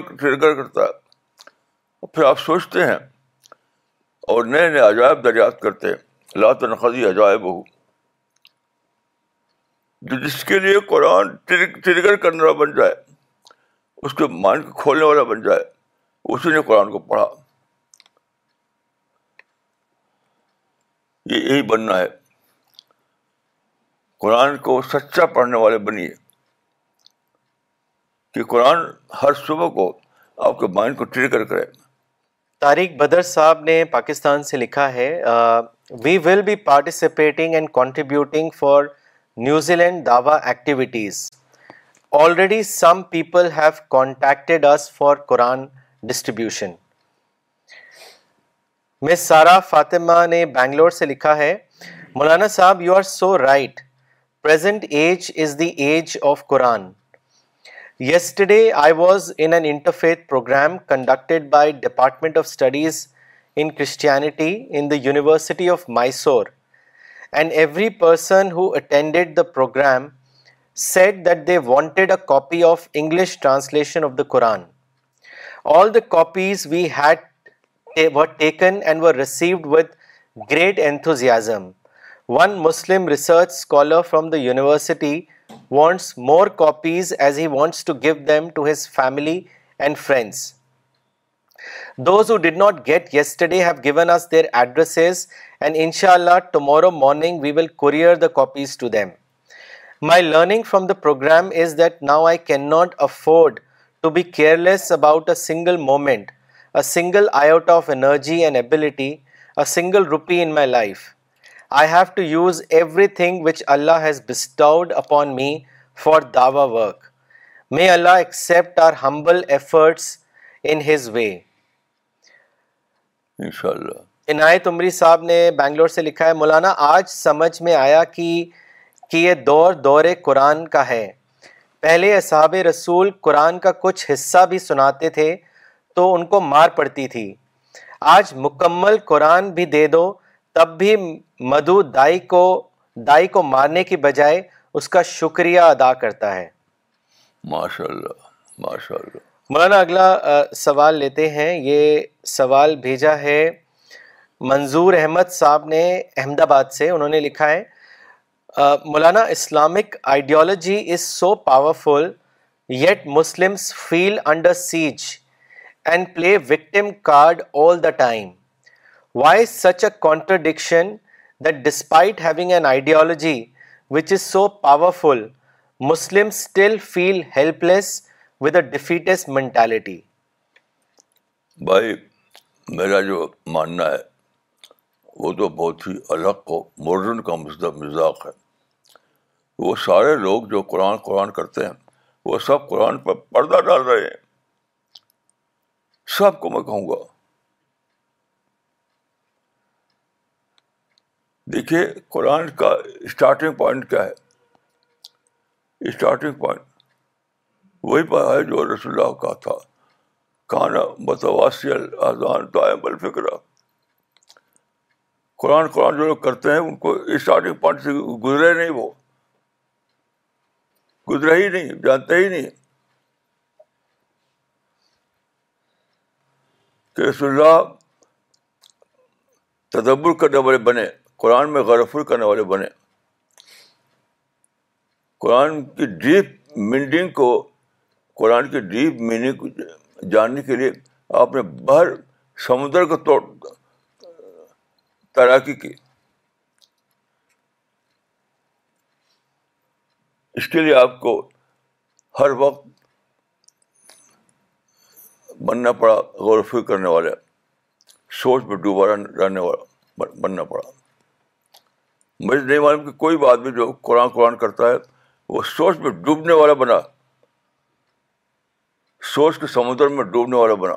ٹرگر کرتا ہے پھر آپ سوچتے ہیں اور نئے نئے عجائب دریافت کرتے ہیں لا تنخذی عجائب ہو جو جس کے لیے قرآن ٹرگر کرنے والا بن جائے اس کے مائنڈ کو کھولنے والا بن جائے اسی نے قرآن کو پڑھا یہ یہی بننا ہے قرآن کو سچا پڑھنے والے بنی کہ قرآن ہر صبح کو آپ کے مائنڈ کو ٹریگر کرے طارق بدر صاحب نے پاکستان سے لکھا ہے we will be participating and contributing for New Zealand Dawa activities already some people have contacted us for Quran distribution Miss Sara Fatima نے بنگلور سے لکھا ہے مولانا صاحب you are so right present age is the age of Quran yesterday I was in an interfaith programme conducted by department of studies in Christianity in the university of Mysore and every person who attended the programme said that they wanted a copy of English translation of the Quran all the copies we had They were taken and were received with great enthusiasm. One Muslim research scholar from the university wants more copies as he wants to give them to his family and friends. Those who did not get yesterday have given us their addresses, and inshallah tomorrow morning we will courier the copies to them. My learning from the program is that now I cannot afford to be careless about a single moment a single iota of energy and ability, a single rupee in my life. I have to use everything which Allah has bestowed upon me for dawa work. May Allah accept our humble efforts in His way. Inshallah. عنایت عمری صاحب نے بینگلور سے لکھا ہے مولانا آج سمجھ میں آیا کہ کہ یہ دور دور قرآن کا ہے پہلے اصحاب رسول قرآن کا کچھ حصہ بھی سناتے تھے تو ان کو مار پڑتی تھی آج مکمل قرآن بھی دے دو تب بھی مدھو دائی کو دائی کو مارنے کی بجائے اس کا شکریہ ادا کرتا ہے مولانا اگلا سوال لیتے ہیں یہ سوال بھیجا ہے منظور احمد صاحب نے احمد آباد سے انہوں نے لکھا ہے مولانا Islamic ideology is so powerful yet Muslims feel under siege and play victim card all the time why such a contradiction that despite having an ideology which is so powerful Muslim still feel helpless with a defeatist mentality بھائی میرا جو ماننا ہے وہ تو بہت ہی الگ modern کا مزاق ہے وہ سارے لوگ جو قرآن قرآن کرتے ہیں وہ سب قرآن پر پردہ ڈال رہے ہیں سب کو میں کہوں گا دیکھیے قرآن کا اسٹارٹنگ پوائنٹ کیا ہے اسٹارٹنگ پوائنٹ وہی ہے جو رسول اللہ کا تھا کانا متواسل اذان دائم الفکرہ قرآن قرآن جو لوگ کرتے ہیں ان کو اسٹارٹنگ پوائنٹ سے گزرے نہیں وہ گزرے ہی نہیں جانتے ہی نہیں کہ رسول اللہ تدبر کرنے والے بنے قرآن میں غرفر کرنے والے بنے قرآن کی ڈیپ میننگ کو قرآن کی ڈیپ میننگ کو جاننے کے لیے آپ نے بھر سمندر کو توڑ تیراکی کی اس کے لیے آپ کو ہر وقت بننا پڑا غور و فکر کرنے والے سوچ میں ڈوبا رہنے والا بننا پڑا مجھے نہیں معلوم کہ کوئی بھی آدمی جو قرآن قرآن کرتا ہے وہ سوچ میں ڈوبنے والا بنا سوچ کے سمندر میں ڈوبنے والا بنا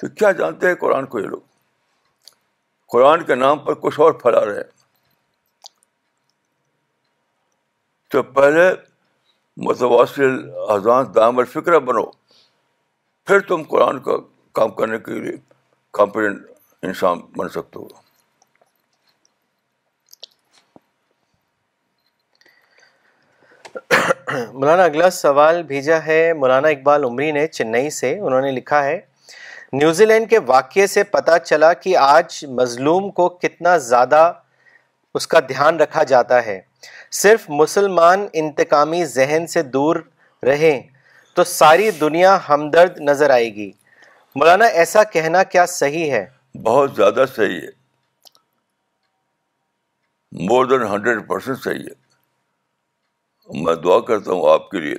تو کیا جانتے ہیں قرآن کو یہ لوگ قرآن کے نام پر کچھ اور پھیلا ہیں تو پہلے متواصل اذان دام الفکر بنو پھر تم قرآن کا کام کرنے کے لیے کمپیٹنٹ انسان بن سکتے ہو مولانا اگلا سوال بھیجا ہے مولانا اقبال عمری نے چنئی سے انہوں نے لکھا ہے نیوزی لینڈ کے واقعے سے پتا چلا کہ آج مظلوم کو کتنا زیادہ اس کا دھیان رکھا جاتا ہے صرف مسلمان انتقامی ذہن سے دور رہیں تو ساری دنیا ہمدرد نظر آئے گی مولانا ایسا کہنا کیا صحیح ہے بہت زیادہ صحیح ہے مور دین ہنڈریڈ پرسینٹ صحیح ہے میں دعا کرتا ہوں آپ کے لیے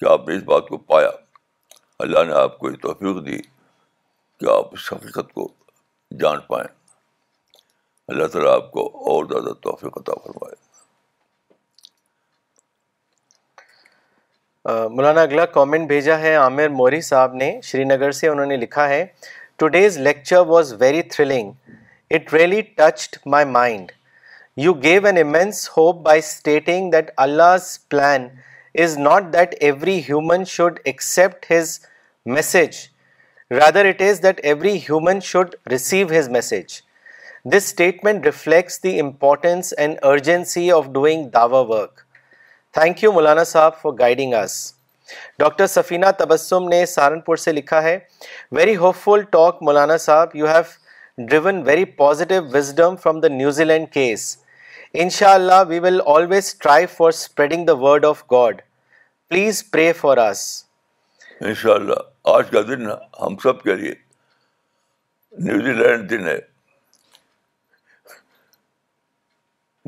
کہ آپ نے اس بات کو پایا اللہ نے آپ کو یہ توفیق دی کہ آپ اس حقیقت کو جان پائیں اللہ تعالیٰ آپ کو اور زیادہ توفیق عطا فرمائے مولانا اگلا کامنٹ بھیجا ہے عامر موری صاحب نے شری نگر سے انہوں نے لکھا ہے today's lecture was very thrilling it really touched my mind you gave an immense hope by stating that Allah plan is not that every human should accept his message rather it is that every human should receive his message this statement reflects the importance and urgency of doing Dawa work thank you مولانا صاحب for guiding us doctor Safina Tabassum نے سہارنپور سے لکھا ہے very hopeful talk مولانا صاحب you have drawn very positive wisdom from the New Zealand case ان شاء اللہ we will always try for spreading the word of God please pray for us ان شاء اللہ آج کا دن ہم سب کے لیے نیوزی لینڈ دن ہے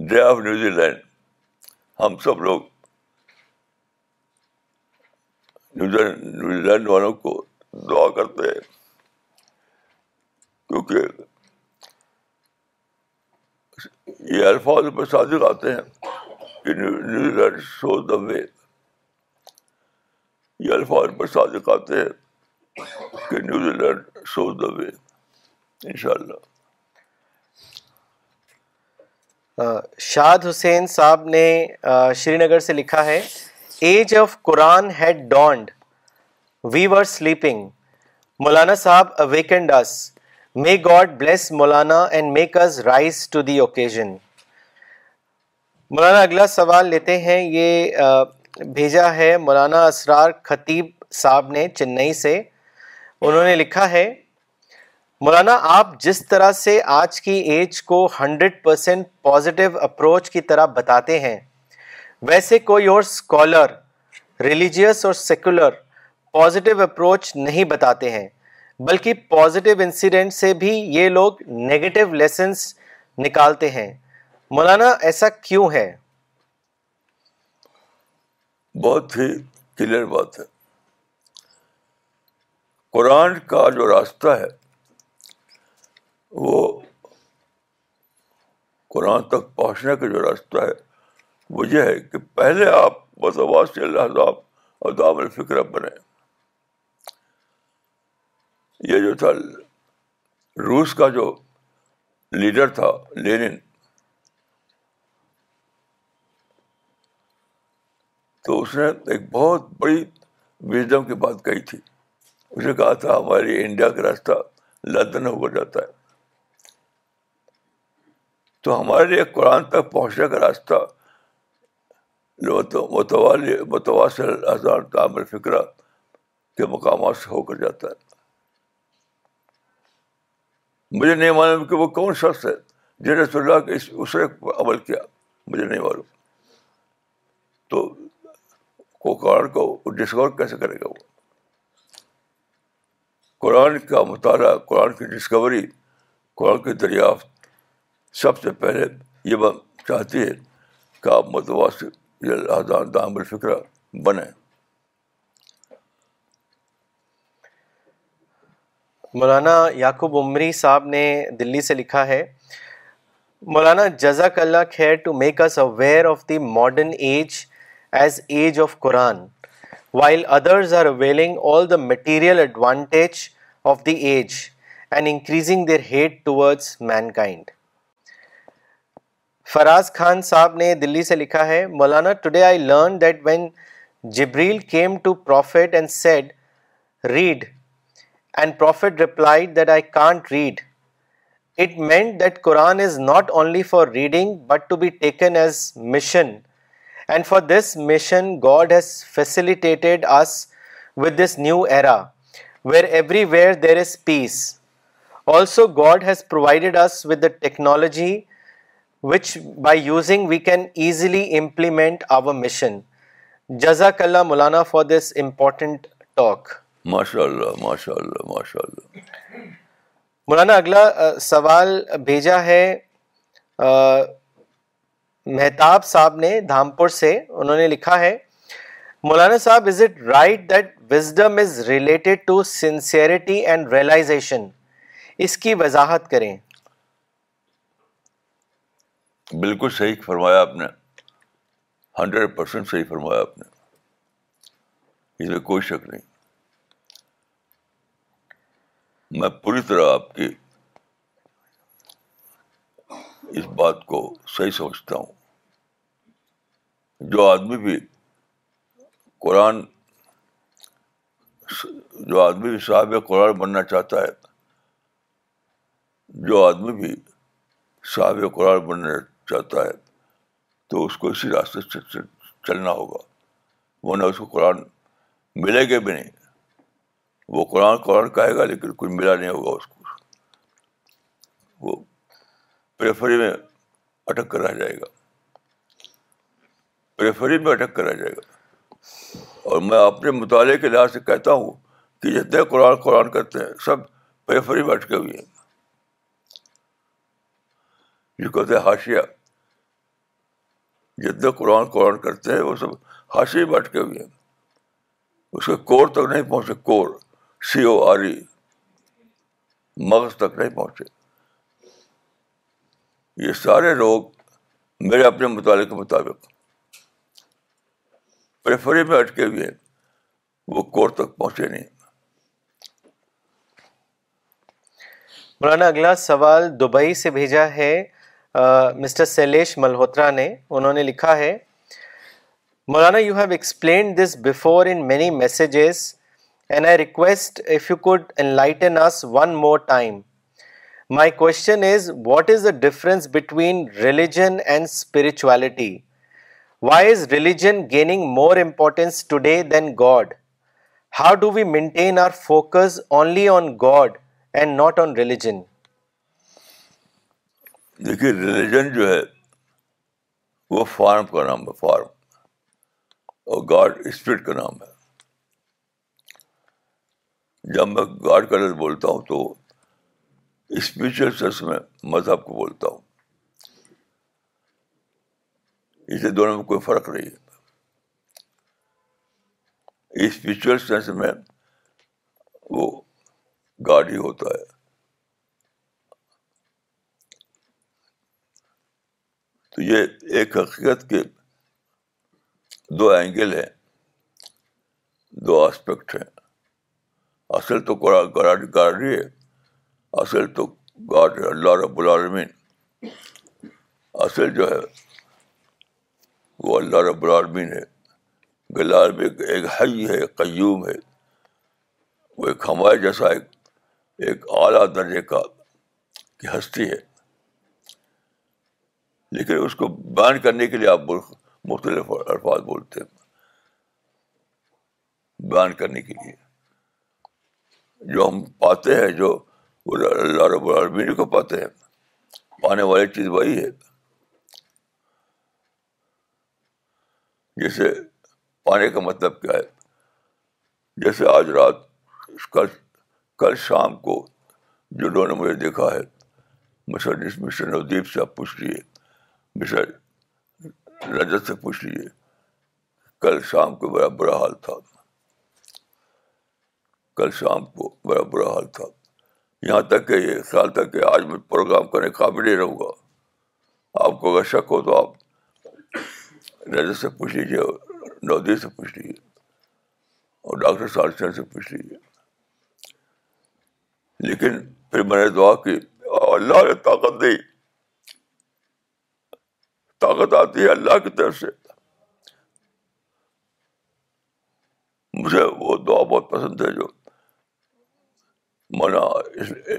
ڈے آف نیوزی لینڈ ہم سب لوگ نیوزی نیوزی لینڈ والوں کو دعا کرتے ہیں کیونکہ یہ الفاظ پہ صادق آتے ہیں کہ نیوزی لینڈ شو دا وے یہ الفاظ پہ صادق آتے ہیں کہ نیوزی لینڈ شو دا وے ان شاء اللہ شاد حسین صاحب نے شری نگر سے لکھا ہے age of Quran had dawned we were sleeping Maulana sahib awakened us may God bless Maulana and make us rise to the occasion Maulana اگلا سوال لیتے ہیں یہ بھیجا ہے مولانا اسرار خطیب صاحب نے چنئی سے انہوں نے لکھا ہے مولانا آپ جس طرح سے آج کی ایج کو ہنڈریڈ پرسینٹ پازیٹیو اپروچ کی طرح بتاتے ہیں ویسے کوئی اور اسکالر ریلیجیس اور سیکولر پوزیٹیو اپروچ نہیں بتاتے ہیں بلکہ پوزیٹیو انسیڈنٹ سے بھی یہ لوگ نگیٹو لیسنس نکالتے ہیں مولانا ایسا کیوں ہے بہت ہی کلیئر بات ہے قرآن کا جو راستہ ہے وہ قرآن تک پہنچنے کا جو راستہ ہے وہ یہ ہے کہ پہلے آپ بس آواز سے جو تھا روس کا جو لیڈر تھا لینن تو اس نے ایک بہت بڑی وزڈم کی بات کہی تھی اس نے کہا تھا ہماری انڈیا کا راستہ لندن ہو جاتا ہے تو ہمارے لیے قرآن تک پہنچنے کا راستہ متواثر اذان کام فکرہ کے مقامات سے ہو کر جاتا ہے مجھے نہیں معلوم کہ وہ کون شخص ہے جن رسول اللہ کے اس اسرے پر عمل کیا مجھے نہیں معلوم تو قرآن کو ڈسکور کیسے کرے گا وہ قرآن کا مطالعہ قرآن کی ڈسکوری قرآن کی دریافت سب سے پہلے یہ چاہتی ہے کہ آپ متواثر دام بنے مولانا یعقوب عمری صاحب نے دلی سے لکھا ہے مولانا جزاک اللہ خیر to make us aware of the modern age as age of Quran while others are availing all the material advantage of the age and increasing their hate towards mankind Faraz Khan صاحب نے دلی سے لکھا ہے مولانا today I learn that when Jibril came to prophet and said read and prophet replied that I can't read it meant that Quran is not only for reading but to be taken as mission and for this mission God has facilitated us with this new era where everywhere there is peace also God has provided us with the technology which by using we can easily implement our mission جزاک اللہ Maulana for this important talk ماشاء اللہ ماشاء اللہ ماشاء اللہ مولانا اگلا سوال بھیجا ہے مہتاب صاحب نے دھامپور سے انہوں نے لکھا ہے Maulana sahib is it right that wisdom is related to sincerity and realisation اس کی وضاحت کریں بالکل صحیح فرمایا آپ نے ہنڈریڈ پرسینٹ صحیح فرمایا آپ نے اس میں کوئی شک نہیں میں پوری طرح آپ کی اس بات کو صحیح سمجھتا ہوں جو آدمی بھی قرآن جو آدمی بھی صاحب قرآن بننا چاہتا ہے جو آدمی بھی صاحب قرآن بننا چاہتا ہے تو اس کو اسی راستے سے چلنا ہوگا اس کو قرآن ملے گا بھی نہیں وہ قرآن قرآن کہے گا لیکن کچھ ملا نہیں ہوگا اس کو وہ پریفری میں اٹک رہ جائے گا پریفری میں اٹک جائے گا اور میں اپنے مطالعے کے لحاظ سے کہتا ہوں کہ جتنے قرآن قرآن کرتے ہیں سب پریفری میں اٹکے ہوئے ہیں کہتے ہیں حاشیہ جتنے قرآن قرآن کرتے ہیں وہ سب حاشی میں اٹکے ہوئے ہیں اس کے کور تک نہیں پہنچے کور سی او e، مغز تک نہیں پہنچے یہ سارے لوگ میرے اپنے مطالعے کے مطابق پریفری میں اٹکے ہوئے ہیں وہ کور تک پہنچے نہیں مولانا اگلا سوال دبئی سے بھیجا ہے مسٹر سیلیش ملہوترا نے انہوں نے لکھا ہے مولانا you have explained this before in many messages and I request if you could enlighten us one more time my question is what is the difference between religion and spirituality why is religion gaining more importance today than God how do we maintain our focus only on God and not on religion دیکھیے religion جو ہے وہ form کا نام ہے form اور God spirit کا نام ہے جب میں گاڈ کا لفظ بولتا ہوں تو اسپریچل سینس میں مذہب کو بولتا ہوں اسے دونوں میں کوئی فرق نہیں ہے اسپرچل سینس میں وہ گاڈ ہی ہوتا ہے تو یہ ایک حقیقت کے دو اینگل ہیں دو آسپیکٹ ہیں اصل تو گاڈ ہے اصل تو گاڈ اللہ رب العالمین اصل جو ہے وہ اللہ رب العالمین ہے گلال میں ایک حی ہے قیوم ہے وہ ایک ہمارے جیسا ایک ایک اعلیٰ درجے کا کی ہستی ہے لیکن اس کو بیان کرنے کے لیے آپ مختلف الفاظ بولتے ہیں بیان کرنے کے لیے جو ہم پاتے ہیں جو اللہ رب العالمین کو پاتے ہیں پانے والی چیز وہی ہے جیسے پانے کا مطلب کیا ہے جیسے آج رات کل کل شام کو جنہوں نے مجھے دیکھا ہے مشر الدیپ سے آپ پوچھ لیے رجت سے پوچھ لیجیے کل شام کو بڑا برا حال تھا کل شام کو بڑا برا حال تھا یہاں تک کہ یہ سال تک کہ آج میں پروگرام کرنے قابل نہیں رہوں گا آپ کو اگر شک ہو تو آپ رجت سے پوچھ لیجیے نودی سے پوچھ لیجیے اور ڈاکٹر سالچن سے پوچھ لیجیے لیکن پھر میں نے دعا کی اللہ نے طاقت دی طاقت آتی ہے اللہ کی طرف سے مجھے وہ دعا بہت پسند ہے جو مولانا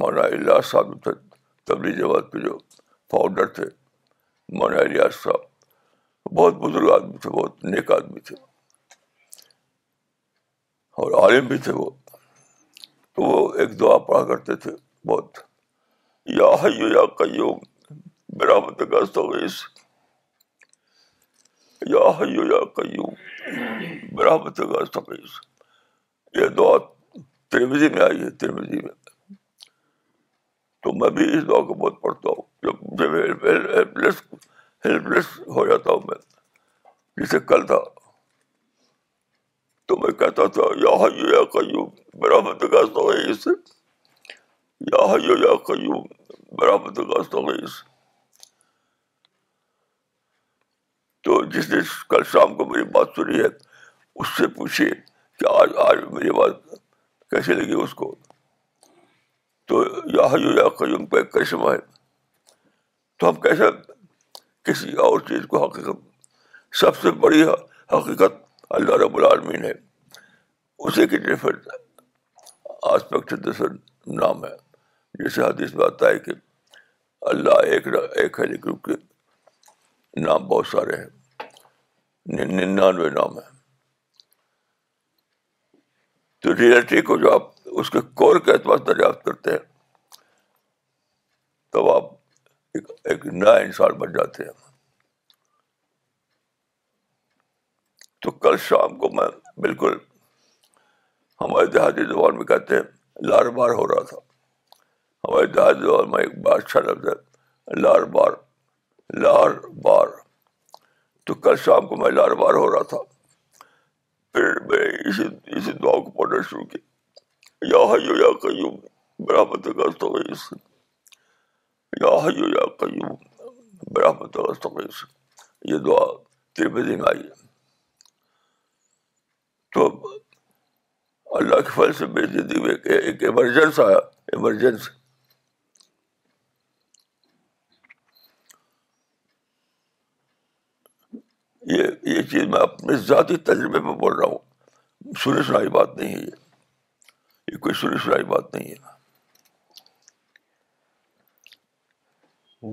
مولانا الیاس مانا جماعت کے جواد فاؤنڈر تھے مولانا الیاس صاحب بہت بزرگ آدمی تھے بہت نیک آدمی تھے اور عالم بھی تھے وہ تو وہ ایک دعا پڑھا کرتے تھے بہت یا حیو یا قیوم برامت کا سویس یا حیو یا قیوم برامت کا سویس یہ دعا ترمیزی میں آئی ہے ترمیزی میں تو میں بھی اس دعا کو بہت پڑھتا ہوں جب جب ہیلپ لیس ہیلپ لیس ہو جاتا ہوں میں جسے کل تھا تو میں کہتا تھا یا حیو یا قیوم برامت کا سویس یا حیو یا قیوم برابر کا سویس تو جس نے کل شام کو میری بات سنی ہے اس سے پوچھیے کہ آج آج میری بات کیسے لگی اس کو تو یا حیو یا قیوم کا ایک کرشمہ ہے تو ہم کیسے کسی اور چیز کو حقیقت سب سے بڑی حقیقت اللہ رب العالمین ہے اسی کی ڈفرنٹ آسپیکٹ دوسرا نام ہے جیسے حدیث میں آتا ہے کہ اللہ ایک ایک ہے لیکن نام بہت سارے ہیں ننانوے نام ہیں تو ریئلٹی کو جو آپ اس کے کور کے اعتبار دریافت کرتے ہیں تو ایک نیا انسان بن جاتے ہیں تو کل شام کو میں بالکل ہمارے دیہاتی زبان میں کہتے ہیں لار بار ہو رہا تھا ہمارے دیہاتی زبان میں ایک بار اچھا لفظ ہے لار بار لار بار تو کل شام کو میں لار بار ہو رہا تھا پھر میں اسی اسی دعا کو پڑھنا شروع کیا یا حیو یا قیوم برحمت غلط ہو گئی سے یا حیو یا قیوم برحمت غلط ہو گئی سے یہ دعا تربے دن آئی ہے تو اللہ کے فل سے میری زندگی میں ایک ایمرجنس آیا ایمرجنس یہ یہ چیز میں اپنے ذاتی تجربے پہ بول رہا ہوں سنی سنائی بات نہیں ہے یہ کوئی سنی سنائی بات نہیں ہے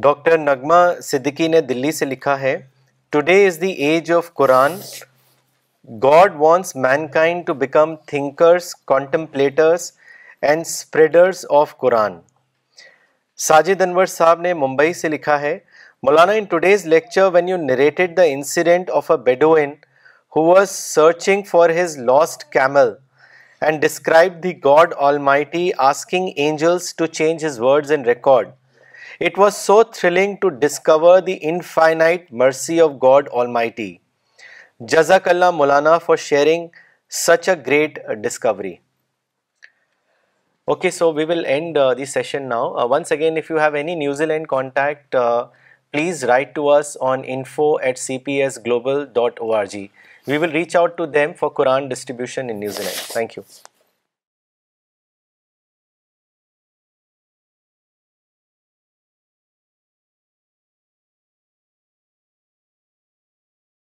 ڈاکٹر نگما صدیقی نے دلی سے لکھا ہے today is the age of Quran God wants mankind to become thinkers contemplators and spreaders of Quran Sajid Anwar صاحب نے ممبئی سے لکھا ہے Maulana, in today's lecture, when you narrated the incident of a Bedouin who was searching for his lost camel and described the God Almighty asking angels to change his words and record, it was so thrilling to discover the infinite mercy of God Almighty. Jazakallah Maulana for sharing such a great uh, discovery. Okay, so we will end uh, the session now. Uh, once again, if you have any New Zealand contact please write to us on info@cpsglobal.org. We will reach out to them for Quran distribution in New Zealand. Thank you.